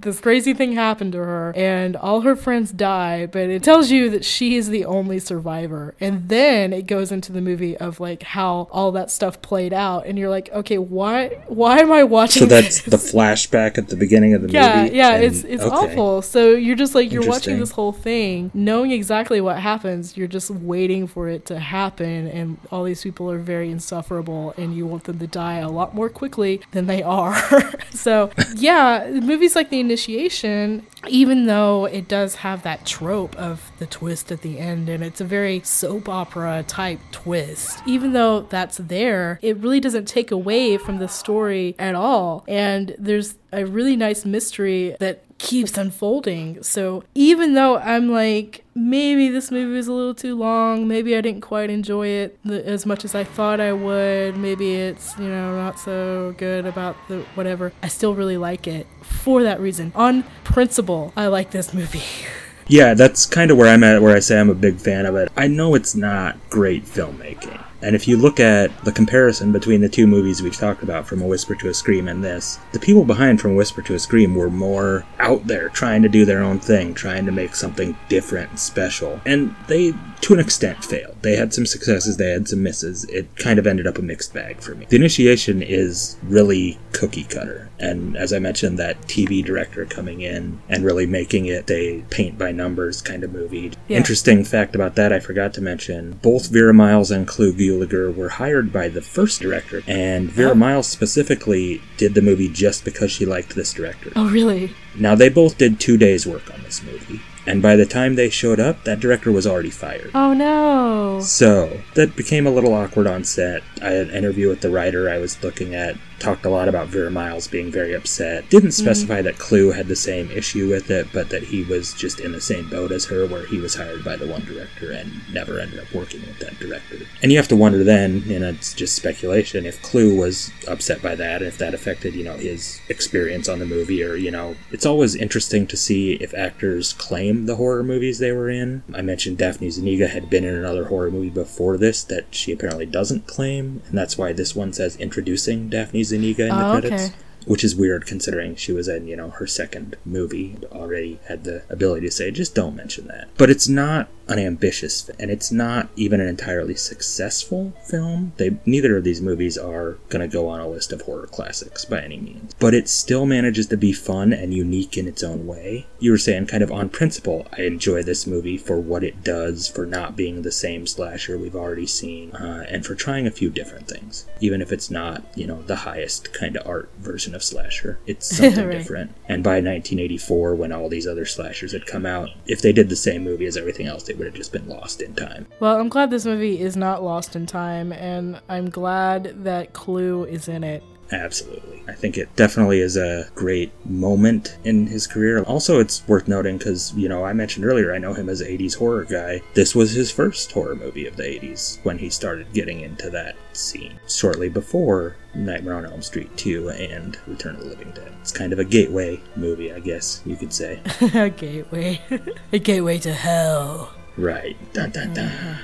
this crazy thing happened to her and all her friends die, but it tells you that she is the only survivor. And then it goes into the movie of like how all that stuff played out and you're like, "Okay, why why am I watching So that's this? the flashback at the beginning of the yeah, movie. yeah, and- it's it's okay. awful. So you're just like you're watching this whole thing, knowing exactly what happens. You're just waiting for it to happen, and all these people are very insufferable, and you want them to die a lot more quickly than they are. [LAUGHS] so yeah, movies like The Initiation, even though it does have that trope of the twist at the end, and it's a very soap opera type twist, even though that's there, it really doesn't take away from the story at all. And there's a really nice mystery that keeps unfolding. So even though I'm like, maybe this movie was a little too long, maybe I didn't quite enjoy it as much as I thought I would, maybe it's, you know, not so good about the whatever, I still really like it for that reason. On principle, I like this movie. [LAUGHS] Yeah, that's kind of where I'm at, where I say I'm a big fan of it. I know it's not great filmmaking. And if you look at the comparison between the two movies we've talked about, From a Whisper to a Scream and this, the people behind From a Whisper to a Scream were more out there, trying to do their own thing, trying to make something different and special. And they, to an extent, failed. They had some successes, they had some misses. It kind of ended up a mixed bag for me. The Initiation is really cookie cutter. And as I mentioned, that TV director coming in and really making it a paint by numbers kind of movie. Yeah. Interesting fact about that, I forgot to mention. Both Vera Miles and Clu Gulager were hired by the first director, and Vera Oh. Miles specifically did the movie just because she liked this director. Oh, really? Now, they both did two days' work on this movie, and by the time they showed up, that director was already fired. Oh, no. So that became a little awkward on set. I had an interview with the writer I was looking at, talked a lot about Vera Miles being very upset. Didn't mm-hmm. specify that Clu had the same issue with it, but that he was just in the same boat as her, where he was hired by the one director and never ended up working with that director. And you have to wonder then, and it's just speculation, if Clu was upset by that, and if that affected, you know, his experience on the movie, or, you know, it's always interesting to see if actors claim the horror movies they were in. I mentioned Daphne Zuniga had been in another horror movie before this that she apparently doesn't claim, and that's why this one says introducing Daphne Zuniga in the Oh, credits. okay. Which is weird considering she was in, you know, her second movie, already had the ability to say, just don't mention that. But it's not an ambitious and it's not even an entirely successful film. They neither of these movies are going to go on a list of horror classics by any means. But it still manages to be fun and unique in its own way. You were saying kind of on principle, I enjoy this movie for what it does, for not being the same slasher we've already seen, uh, and for trying a few different things. Even if it's not, you know, the highest kind of art version of slasher. It's [LAUGHS] something Right. different. And by 1984, when all these other slashers had come out, if they did the same movie as everything else, they would have just been lost in time. Well, I'm glad this movie is not lost in time, and I'm glad that Clu is in it. Absolutely. I think it definitely is a great moment in his career. Also, it's worth noting because, you know, I mentioned earlier, I know him as an 80s horror guy. This was his first horror movie of the 80s when he started getting into that scene, shortly before Nightmare on Elm Street 2 and Return of the Living Dead. It's kind of a gateway movie, I guess you could say. [LAUGHS] a gateway. [LAUGHS] a gateway to hell. Right. Dun, dun, dun.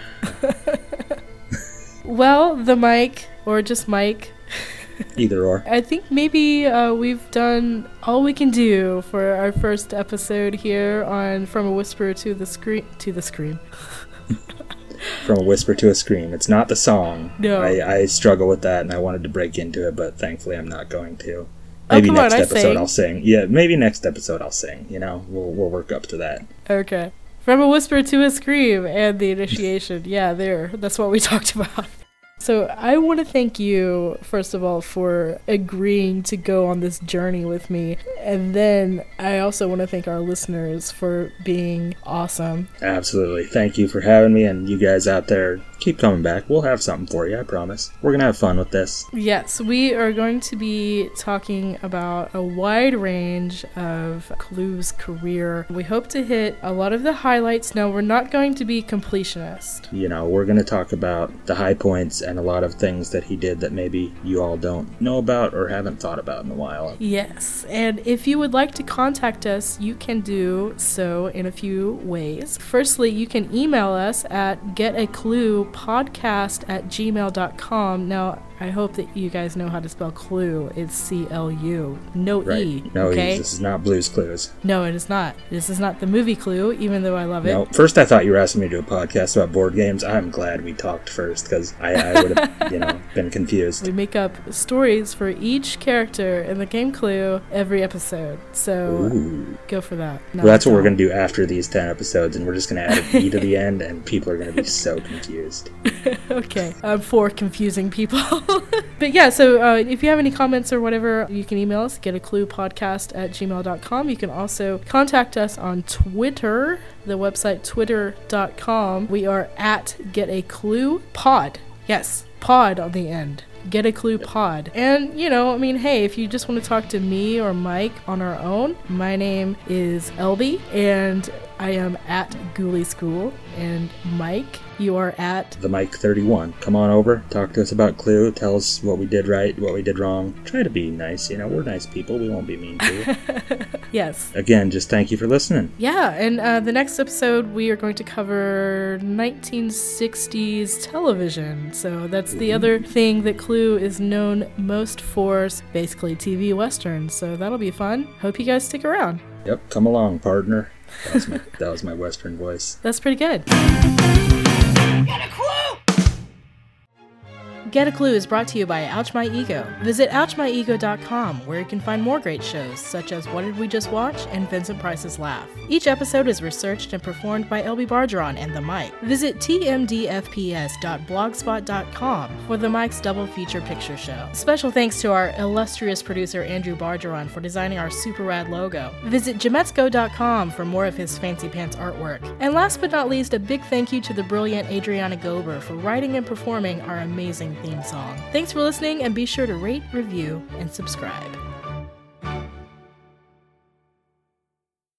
Well, the mic, or just Mike, Either or. I think maybe uh, we've done all we can do for our first episode here on From a Whisper to the Scream. To the Scream. [LAUGHS] From a whisper to a scream. It's not the song. No. I, I struggle with that and I wanted to break into it, but thankfully I'm not going to. Oh, Maybe on, next I episode sang. I'll sing. Yeah, maybe next episode I'll sing. You know, we'll, we'll work up to that. Okay. From a Whisper to a Scream and the Initiation. yeah, there. That's what we [LAUGHS] talked about. So I want to thank you, first of all, for agreeing to go on this journey with me. And then I also want to thank our listeners for being awesome. Absolutely. Thank you for having me, and you guys out there, keep coming back. We'll have something for you, I promise. We're going to have fun with this. Yes, we are going to be talking about a wide range of Clu's career. We hope to hit a lot of the highlights. Now, we're not going to be completionist. You know, we're going to talk about the high points and a lot of things that he did that maybe you all don't know about or haven't thought about in a while. Yes, and if you would like to contact us, you can do so in a few ways. Firstly, you can email us at getacluepodcast at gmail.com. Now, I hope that you guys know how to spell Clu. It's C L U. No right. E. No okay? E. This is not Blue's Clues. No, it is not. This is not the movie Clue, even though I love it. No, first I thought you were asking me to do a podcast about board games. I'm glad we talked first because I, I would have, [LAUGHS] you know, been confused. We make up stories for each character in the game Clue every episode. So Ooh. go for that. Well, that's what we're going to do after these 10 episodes, and we're just going to add an E to the [LAUGHS] end, and people are going to be so confused. [LAUGHS] okay. I'm for confusing people. [LAUGHS] but yeah, so uh, if you have any comments or whatever, you can email us, get a clue podcast at gmail.com. You can also contact us on Twitter, the website twitter.com. We are at get a clue pod. Yes, pod on the end. Get a Clue Pod. And, you know, I mean, hey, if you just want to talk to me or Mike on our own, my name is Elby, and I am at Ghoulie School. And Mike, you are at the Mike 31. Come on over, talk to us about Clu, tell us what we did right, what we did wrong. Try to be nice, you know, we're nice people, we won't be mean to you. [LAUGHS] yes. Again, just thank you for listening. Yeah, and uh, the next episode we are going to cover 1960s television. So that's the other thing that Clu is known most for, basically TV westerns. So that'll be fun. Hope you guys stick around. Yep, come along, partner. That was my, [LAUGHS] that was my Western voice. That's pretty good. Got a quote! Get a Clue is brought to you by Ouch My Ego. Visit OuchMyEgo.com where you can find more great shows such as What Did We Just Watch and Vincent Price's Laugh. Each episode is researched and performed by LB Bargeron and The Mike. Visit TMDFPS.blogspot.com for The Mike's double feature picture show. Special thanks to our illustrious producer Andrew Bargeron for designing our super rad logo. Visit Jametsco.com for more of his fancy pants artwork. And last but not least, a big thank you to the brilliant Adriana Gober for writing and performing our amazing theme song. Thanks for listening and be sure to rate, review, and subscribe.